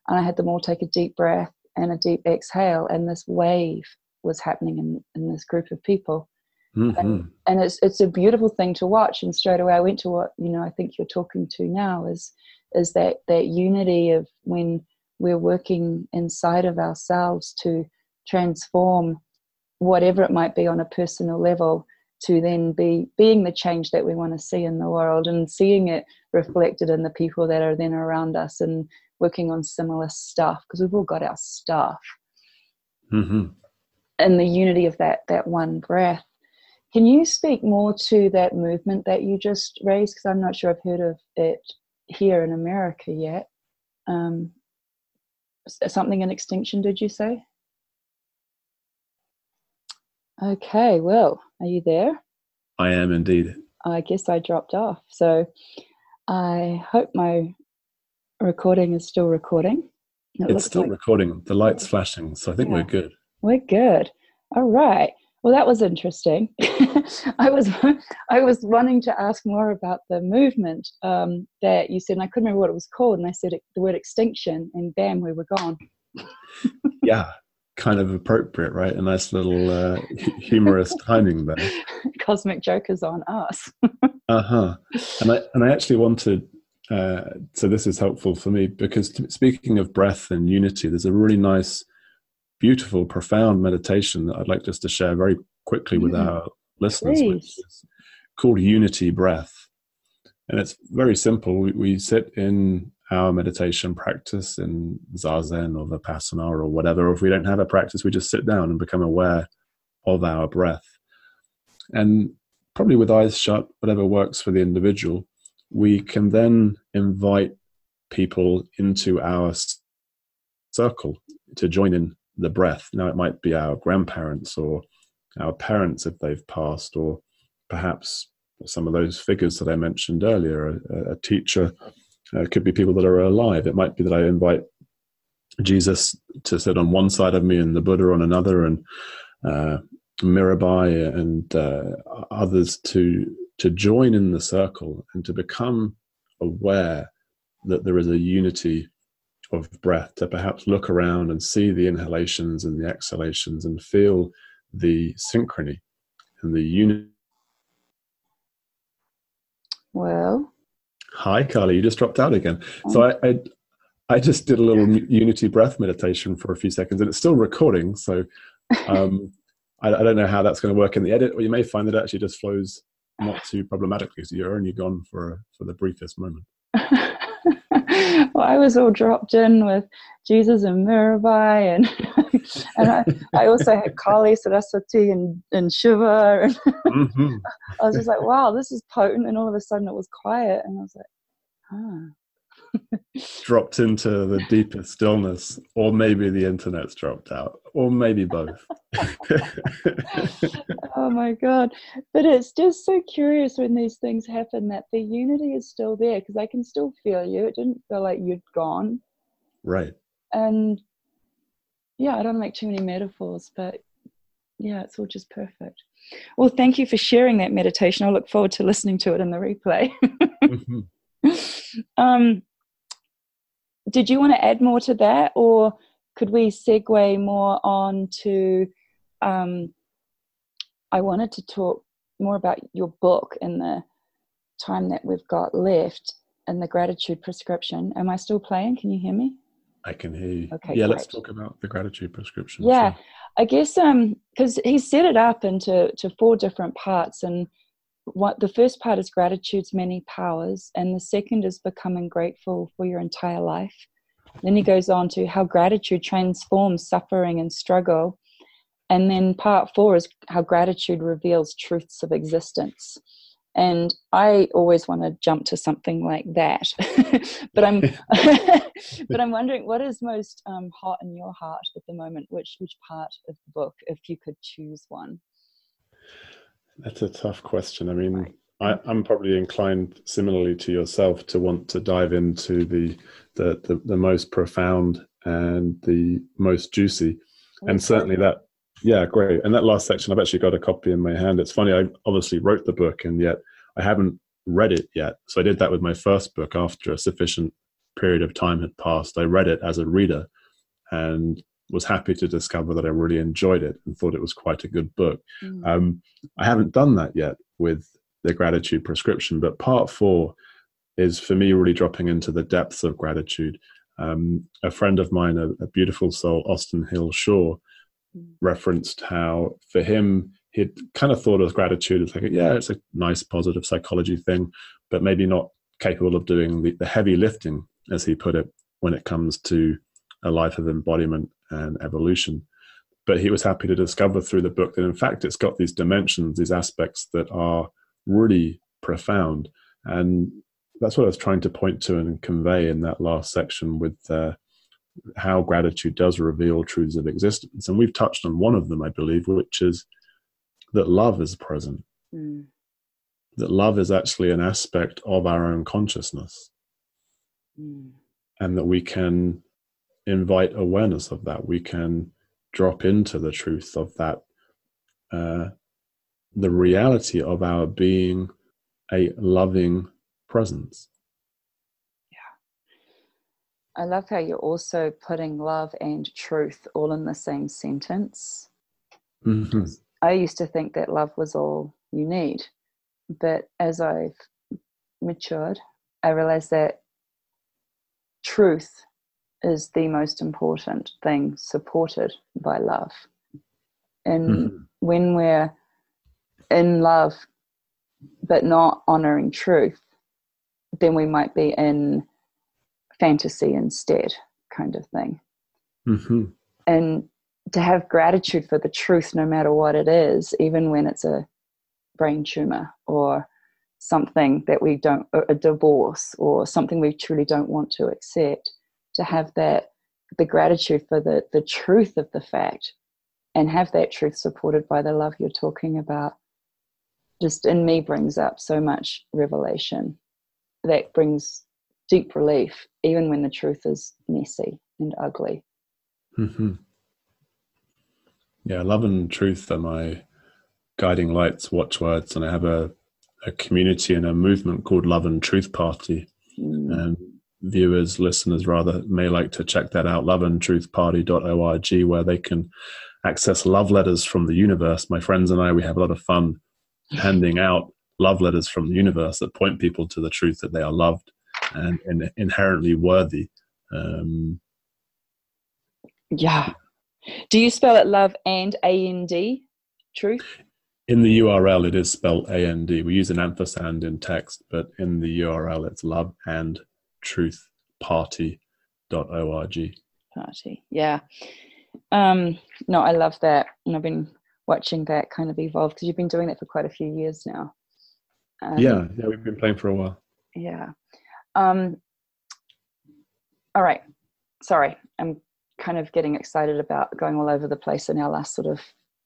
and I had them all take a deep breath and a deep exhale, and this wave was happening in, in this group of people. Mm-hmm. And, and it's it's a beautiful thing to watch. And straight away, I went to what you know I think you're talking to now is is that that unity of when we're working inside of ourselves to transform whatever it might be on a personal level to then be being the change that we want to see in the world and seeing it reflected in the people that are then around us and working on similar stuff because we've all got our stuff. Mm-hmm. and the unity of that that one breath. Can you speak more to that movement that you just raised? Because i'm not sure i've heard of it here in america yet. Um, something in extinction did you say Okay, well, are you there? I am indeed. I guess I dropped off. So I hope my recording is still recording. It it's still like... recording. The light's flashing, so I think yeah. we're good. We're good. All right. Well, that was interesting. I was I was wanting to ask more about the movement um, that you said, and I couldn't remember what it was called, and I said it, the word extinction, and bam, we were gone. yeah, kind of appropriate, right? A nice little uh, humorous timing there. Cosmic jokers on us. uh huh. And I and I actually wanted. Uh, so this is helpful for me because speaking of breath and unity, there's a really nice, beautiful, profound meditation that I'd like just to share very quickly mm. with our listeners, Please. which is called Unity Breath. And it's very simple. We, we sit in our meditation practice in zazen or vipassana or whatever. Or if we don't have a practice, we just sit down and become aware of our breath. And probably with eyes shut, whatever works for the individual, we can then invite people into our circle to join in the breath. Now, it might be our grandparents or our parents if they've passed, or perhaps some of those figures that I mentioned earlier a, a teacher uh, it could be people that are alive. It might be that I invite Jesus to sit on one side of me and the Buddha on another, and uh, Mirabai and uh, others to to join in the circle and to become aware that there is a unity of breath. To perhaps look around and see the inhalations and the exhalations and feel the synchrony and the unity. Well, Hi, Kali. You just dropped out again. So I, I, I just did a little unity breath meditation for a few seconds, and it's still recording. So um, I, I, don't know how that's going to work in the edit, or you may find that it actually just flows not too problematically. So you're only gone for for the briefest moment. well, I was all dropped in with Jesus and Mirabai, and and I, I also had Kali Saraswati and, and Shiva, and mm-hmm. I was just like, wow, this is potent. And all of a sudden, it was quiet, and I was like, ah. dropped into the deepest stillness, or maybe the internet's dropped out, or maybe both. oh my God. But it's just so curious when these things happen that the unity is still there because I can still feel you. It didn't feel like you'd gone. Right. And yeah, I don't make too many metaphors, but yeah, it's all just perfect. Well, thank you for sharing that meditation. I look forward to listening to it in the replay. mm-hmm. um, did you want to add more to that, or could we segue more on to? Um, I wanted to talk more about your book in the time that we've got left and the gratitude prescription. Am I still playing? Can you hear me? I can hear you. Okay. Yeah, great. let's talk about the gratitude prescription. Yeah, sure. I guess um because he set it up into to four different parts, and what the first part is gratitude's many powers, and the second is becoming grateful for your entire life. Then he goes on to how gratitude transforms suffering and struggle. And then part four is how gratitude reveals truths of existence. And I always want to jump to something like that, but I'm, but I'm wondering what is most um, hot in your heart at the moment. Which which part of the book, if you could choose one? That's a tough question. I mean, right. I, am probably inclined, similarly to yourself, to want to dive into the the, the, the most profound and the most juicy, and certainly that Yeah, great. And that last section, I've actually got a copy in my hand. It's funny, I obviously wrote the book and yet I haven't read it yet. So I did that with my first book after a sufficient period of time had passed. I read it as a reader and was happy to discover that I really enjoyed it and thought it was quite a good book. Mm. Um, I haven't done that yet with the gratitude prescription, but part four is for me really dropping into the depths of gratitude. Um, a friend of mine, a, a, beautiful soul, Austin Hill Shaw. Referenced how for him he'd kind of thought of gratitude as like, yeah, it's a nice positive psychology thing, but maybe not capable of doing the, the heavy lifting, as he put it, when it comes to a life of embodiment and evolution. But he was happy to discover through the book that, in fact, it's got these dimensions, these aspects that are really profound. And that's what I was trying to point to and convey in that last section with uh, how gratitude does reveal truths of existence. And we've touched on one of them, I believe, which is that love is present. Mm. That love is actually an aspect of our own consciousness. Mm. And that we can invite awareness of that. We can drop into the truth of that, uh, the reality of our being a loving presence. I love how you're also putting love and truth all in the same sentence. Mm-hmm. I used to think that love was all you need. But as I've matured, I realized that truth is the most important thing supported by love. And mm-hmm. when we're in love but not honoring truth, then we might be in fantasy instead, kind of thing. Mm-hmm. And to have gratitude for the truth, no matter what it is, even when it's a brain tumor or something that we don't, a divorce or something we truly don't want to accept, to have that the gratitude for the the truth of the fact and have that truth supported by the love you're talking about just in me brings up so much revelation that brings deep relief even when the truth is messy and ugly mm-hmm. yeah love and truth are my guiding lights watchwords and i have a, a community and a movement called love and truth party mm. and viewers, listeners rather, may like to check that out, loveandtruthparty.org, where they can access love letters from the universe. My friends and I, we have a lot of fun handing out love letters from the universe that point people to the truth that they are loved and, and inherently worthy. Um, yeah. Do you spell it love and A N D? Truth? In the URL, it is spelled A N D. We use an ampersand in text, but in the URL, it's love and truthparty.org. Party, yeah. Um, no, I love that. And I've been watching that kind of evolve because you've been doing that for quite a few years now. Um, yeah, yeah, we've been playing for a while. Yeah. Um, all right. Sorry, I'm kind of getting excited about going all over the place in our last sort of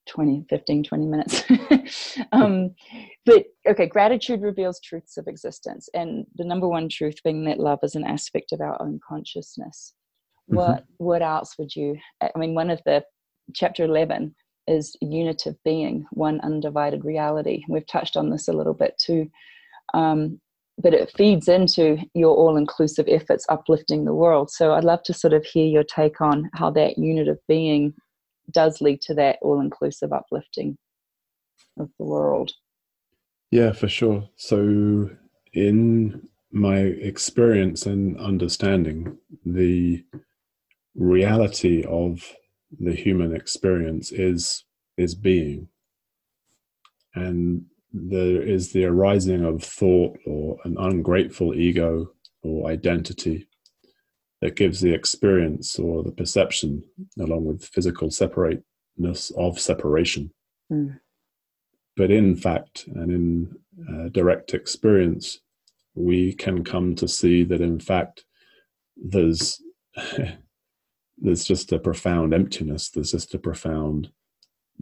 20 15 20 minutes. Um, but okay gratitude reveals truths of existence and the number one truth being that love is an aspect of our own consciousness. Mm-hmm. what what else would you i mean one of the chapter 11 is unit of being one undivided reality. We've touched on this a little bit too. Um, but it feeds into your all-inclusive efforts uplifting the world so i'd love to sort of hear your take on how that unit of being does lead to that all inclusive uplifting of the world. Yeah, for sure. So, in my experience and understanding, the reality of the human experience is is being and there is the arising of thought or an ungrateful ego or identity that gives the experience or the perception, along with physical separateness of separation. Mm. But in fact, and in uh, direct experience, we can come to see that in fact there's there's just a profound emptiness. There's just a profound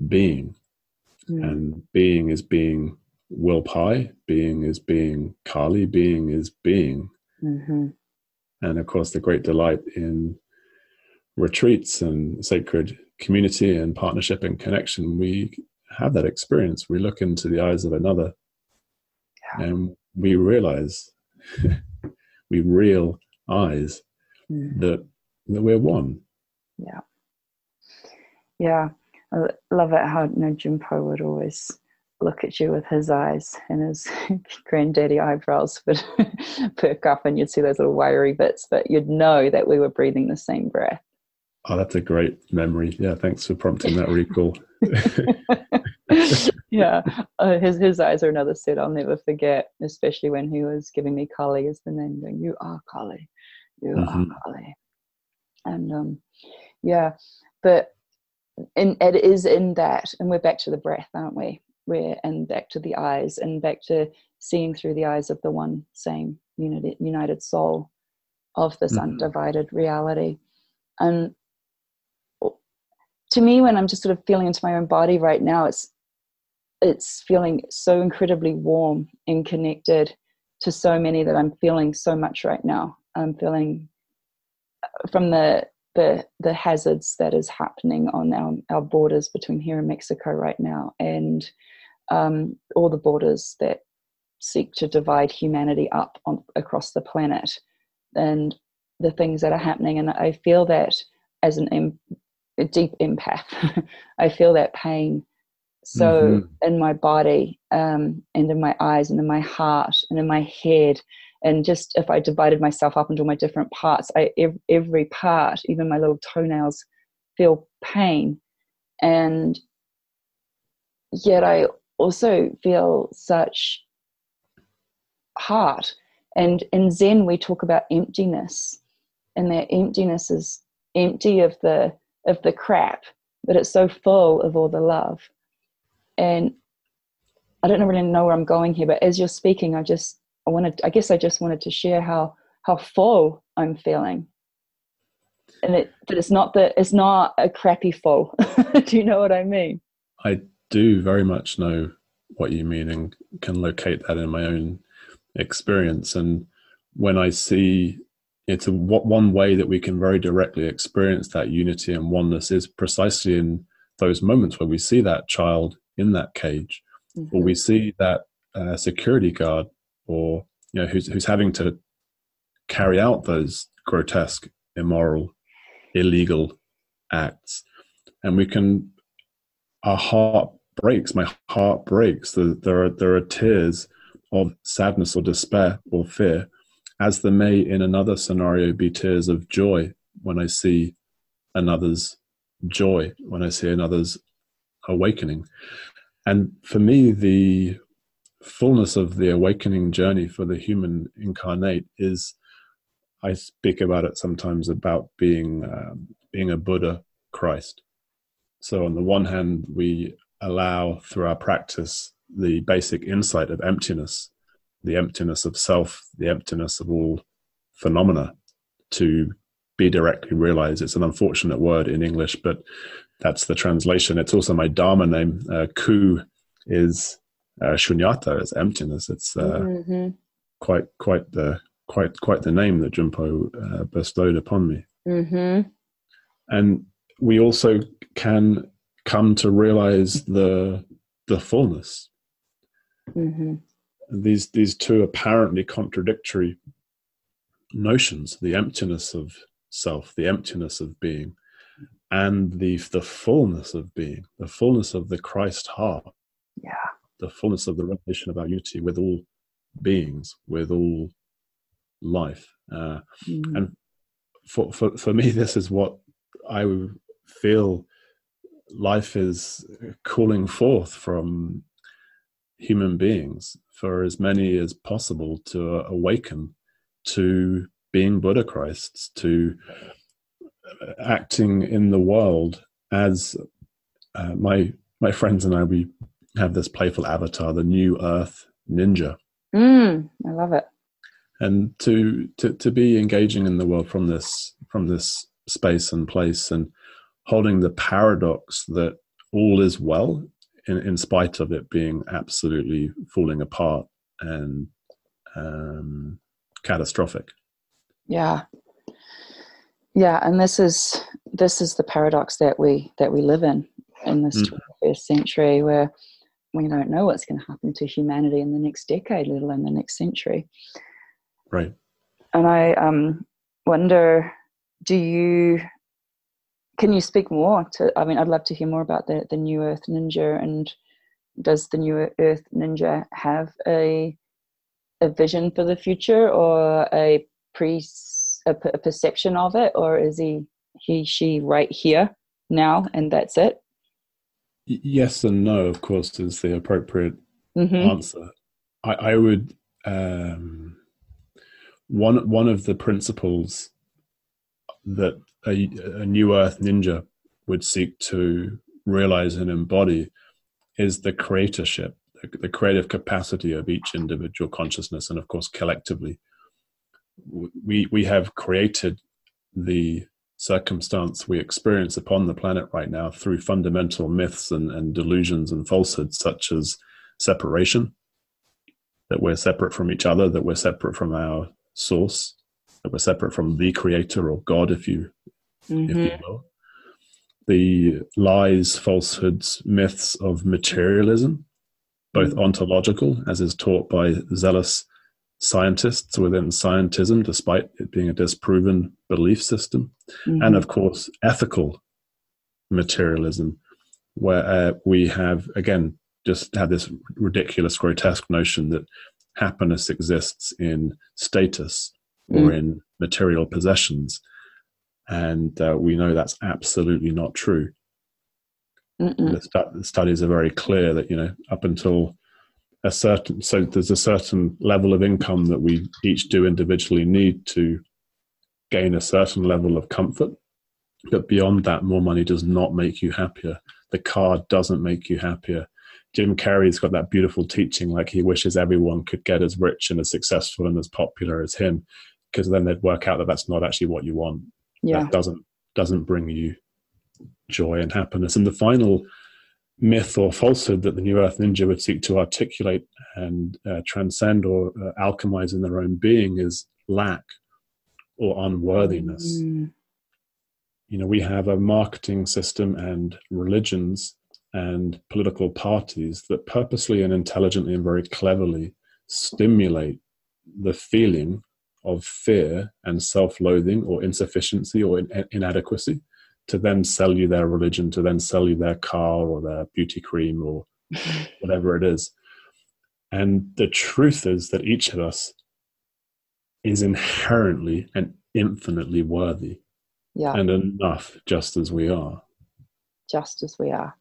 being, mm. and being is being Will-Pye. Being is being Kali. Being is being. Mm-hmm and of course the great delight in retreats and sacred community and partnership and connection, we have that experience. We look into the eyes of another yeah. and we realize, we real eyes mm. that, that we're one. Yeah. Yeah. I love it how you know, Junpo would always look at you with his eyes and his granddaddy eyebrows would perk up and you'd see those little wiry bits, but you'd know that we were breathing the same breath. Oh, that's a great memory. Yeah, thanks for prompting that recall. yeah, uh, his his eyes are another set I'll never forget, especially when he was giving me Kali as the name, going, "You are Kali, you mm-hmm. are Kali," and um, yeah, but and it is in that, and we're back to the breath, aren't we? We're and back to the eyes, and back to seeing through the eyes of the one same united united soul of this mm-hmm. undivided reality, and to me when i'm just sort of feeling into my own body right now it's it's feeling so incredibly warm and connected to so many that i'm feeling so much right now. I'm feeling uh, from the the the hazards that is happening on our, our borders between here and mexico right now. And um, all the borders that seek to divide humanity up on, across the planet and the things that are happening and i feel that as an a deep empath. I feel that pain so mm-hmm. in my body um, and in my eyes and in my heart and in my head. And just if I divided myself up into my different parts, I, every part, even my little toenails, feel pain. And yet I also feel such heart. And in Zen, we talk about emptiness, and that emptiness is empty of the of the crap, but it's so full of all the love. And I don't really know where I'm going here, but as you're speaking, I just I wanted I guess I just wanted to share how how full I'm feeling. And it but it's not that it's not a crappy full. do you know what I mean? I do very much know what you mean and can locate that in my own experience. And when I see it's a, one way that we can very directly experience that unity and oneness is precisely in those moments where we see that child in that cage mm-hmm. or we see that uh, security guard or you know who's who's having to carry out those grotesque immoral illegal acts and we can our heart breaks my heart breaks there are there are tears of sadness or despair or fear as there may in another scenario be tears of joy when I see another's joy, when I see another's awakening. And for me, the fullness of the awakening journey for the human incarnate is I speak about it sometimes about being um, being a Buddha Christ. So on the one hand, we allow through our practice the basic insight of emptiness the emptiness of self, the emptiness of all phenomena to be directly realized. It's an unfortunate word in English, but that's the translation. It's also my Dharma name. Uh, Ku is uh, shunyata, it's emptiness. It's uh, mm-hmm. quite quite the quite quite the name that Junpo uh, bestowed upon me. Mm-hmm. And we also can come to realize the the fullness. Mm-hmm. These these two apparently contradictory notions the emptiness of self the emptiness of being and the the fullness of being the fullness of the christ heart. Yeah. The fullness of the revelation of our unity with all beings with all life. Uh, mm. and for, for for me this is what i feel life is calling forth from human beings for as many as possible to awaken to being Buddha Christs, to acting in the world as uh, my my friends and I. We have this playful avatar, the New Earth Ninja. Mm, I love it. And to, to to be engaging in the world from this from this space and place, and holding the paradox that all is well in, in spite of it being absolutely falling apart and um, catastrophic. Yeah. Yeah. And this is this is the paradox that we that we live in in this mm. 21st century where we don't know what's going to happen to humanity in the next decade let alone the next century right and i um, wonder do you can you speak more to i mean i'd love to hear more about the, the new earth ninja and does the new earth ninja have a a vision for the future or a pre a, a perception of it? Or is he he she right here now and that's it? Yes and no of course is the appropriate mm-hmm. answer. I i would um one one of the principles that a, a new earth ninja would seek to realize and embody is the creatorship the, the creative capacity of each individual consciousness. And of course collectively we we have created the circumstance we experience upon the planet right now through fundamental myths and, and delusions and falsehoods such as separation that we're separate from each other that we're separate from our source that we're separate from the creator or god if you mm-hmm. if you mm-hmm. will the lies falsehoods myths of materialism both mm-hmm. ontological as is taught by zealous scientists within scientism, despite it being a disproven belief system, mm-hmm. and of course, ethical materialism, where uh, we have, again, just had this ridiculous, grotesque notion that happiness exists in status or mm. in material possessions. And uh, we know that's absolutely not true. The, stu- the, studies are very clear that, you know, up until a certain so there's a certain level of income that we each do individually need to gain a certain level of comfort. But beyond that more money does not make you happier. The car doesn't make you happier. Jim carrey's got that beautiful teaching like he wishes everyone could get as rich and as successful and as popular as him because then they'd work out that that's not actually what you want yeah that doesn't doesn't bring you joy and happiness and the final myth or falsehood that the New Earth Ninja would seek to articulate and uh, transcend or uh, alchemize in their own being is lack or unworthiness. Mm. You know, we have a marketing system and religions and political parties that purposely and intelligently and very cleverly stimulate the feeling of fear and self loathing or insufficiency or in- inadequacy to then sell you their religion, to then sell you their car or their beauty cream or whatever it is. And the truth is that each of us is inherently and infinitely worthy. Yeah. And enough just as we are. Just as we are.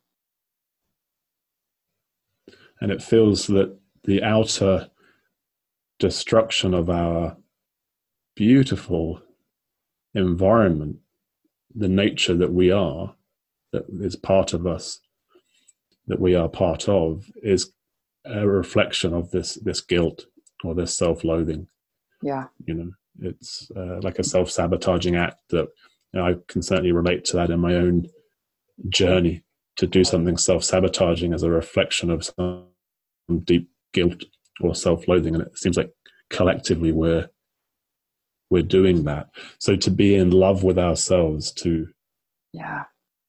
And it feels that the outer destruction of our beautiful environment the nature that we are, that is part of us, that we are part of, is a reflection of this this guilt or this self-loathing. Yeah, you know, it's uh, like a self-sabotaging act that you know, I can certainly relate to that in my own journey to do something self-sabotaging as a reflection of some deep guilt or self-loathing, and it seems like collectively we're we're doing that. So to be in love with ourselves, to yeah,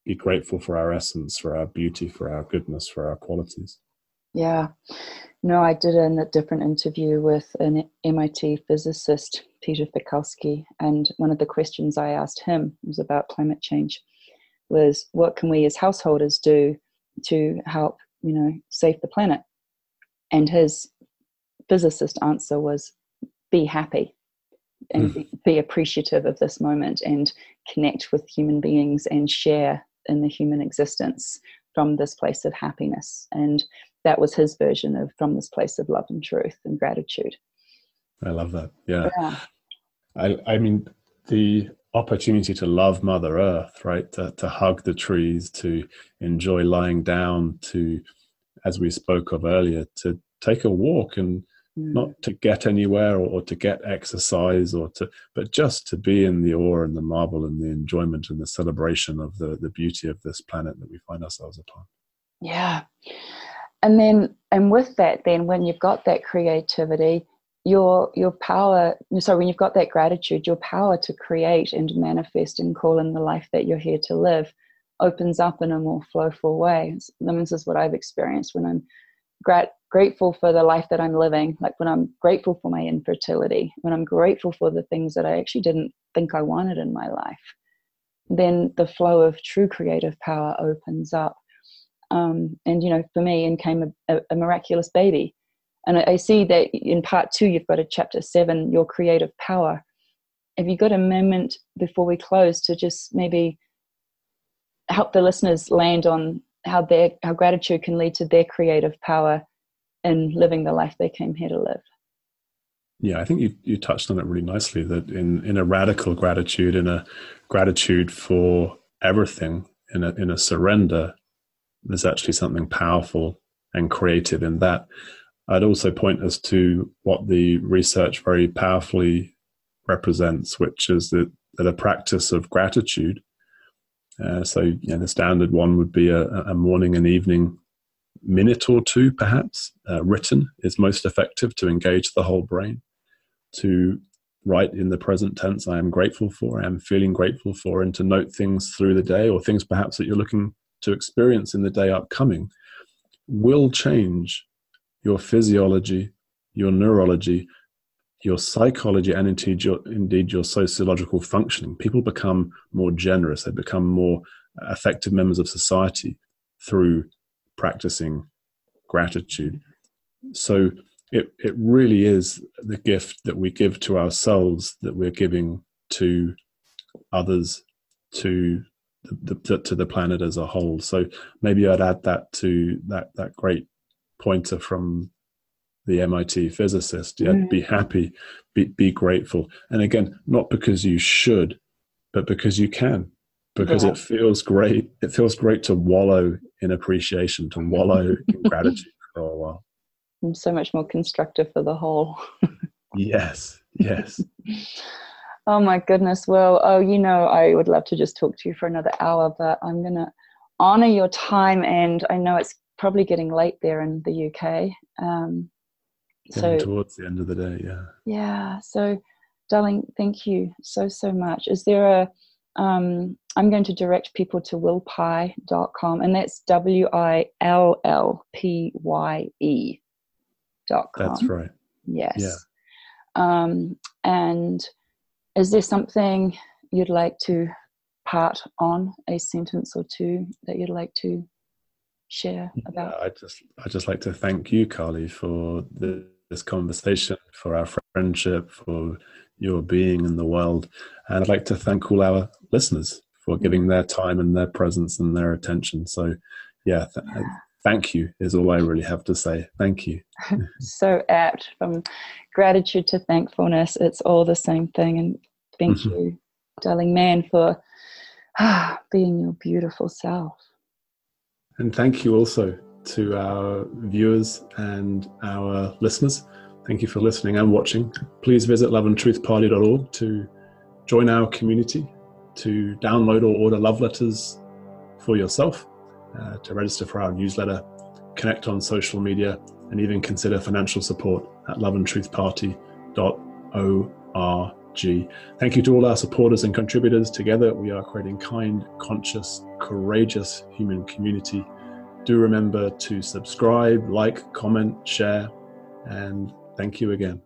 be grateful for our essence, for our beauty, for our goodness, for our qualities. Yeah. No, I did a different interview with an MIT physicist, Peter Fiekowsky, and one of the questions I asked him was about climate change was what can we as householders do to help, you know, save the planet? And his physicist answer was be happy and mm. be appreciative of this moment and connect with human beings and share in the human existence from this place of happiness. And that was his version of from this place of love and truth and gratitude. I love that. Yeah, yeah. I, I mean the opportunity to love mother earth right? To, to hug the trees to enjoy lying down to as we spoke of earlier to take a walk and mm. not to get anywhere or, or, to get exercise or to but just to be in the awe and the marvel and the enjoyment and the celebration of the the beauty of this planet that we find ourselves upon. Yeah. And then and with that then when you've got that creativity your your power so when you've got that gratitude your power to create and manifest and call in the life that you're here to live opens up in a more flowful way. This is what i've experienced when i'm grat- grateful for the life that i'm living like when i'm grateful for my infertility when i'm grateful for the things that i actually didn't think i wanted in my life then the flow of true creative power opens up um, and you know for me in came a, a miraculous baby and I, I see that in part two, you've got a chapter seven, your creative power. Have you got a moment before we close to just maybe help the listeners land on how their how gratitude can lead to their creative power in living the life they came here to live? Yeah, I think you, you touched on it really nicely that in, in a radical gratitude, in a gratitude for everything, in a, in a surrender, there's actually something powerful and creative in that. I'd also point us to what the research very powerfully represents, which is that, that a practice of gratitude. Uh, so, you know, the standard one would be a, a, morning and evening minute or two, perhaps, uh, written is most effective to engage the whole brain. To write in the present tense, I am grateful for, I am feeling grateful for, and to note things through the day or things perhaps that you're looking to experience in the day upcoming will change your physiology, your neurology, your psychology, and indeed your, indeed your sociological functioning. People become more generous, they become more effective members of society through practicing gratitude. So it, it really is the gift that we give to ourselves that we're giving to others, to the, the, to the planet as a whole. So maybe I'd add that to that that great pointer from the MIT physicist. Yeah, mm. be happy, be be grateful, and again, not because you should, but because you can, because yeah. it feels great. It feels great to wallow in appreciation, to wallow in gratitude for a while. I'm so much more constructive for the whole. yes, yes. oh my goodness. Well, oh, you know, I would love to just talk to you for another hour, but I'm gonna honor your time, and I know it's probably getting late there in the UK. Um, so towards the end of the day, yeah. Yeah. So, darling, thank you so so much. Is there a um, I'm going to direct people to willpye.com, and that's W I L L P Y E dot com. That's right. Yes. Yeah. Um, and is there something you'd like to part on, a sentence or two that you'd like to share about? I just I just like to thank you, Kali, for the, this conversation, for our friendship, for your being in the world, and I'd like to thank all our listeners for giving their time and their presence and their attention. So, yeah, th- yeah. thank you is all I really have to say. Thank you. so apt from gratitude to thankfulness. It's all the same thing, and thank mm-hmm. you, darling man, for ah, being your beautiful self. And thank you also to our viewers and our listeners. Thank you for listening and watching. Please visit loveandtruthparty.org to join our community, to download or order love letters for yourself, uh, to register for our newsletter, connect on social media, and even consider financial support at loveandtruthparty.org. Thank you to all our supporters and contributors. Together, we are creating kind, conscious, courageous human community. Do remember to subscribe, like, comment, share, and thank you again.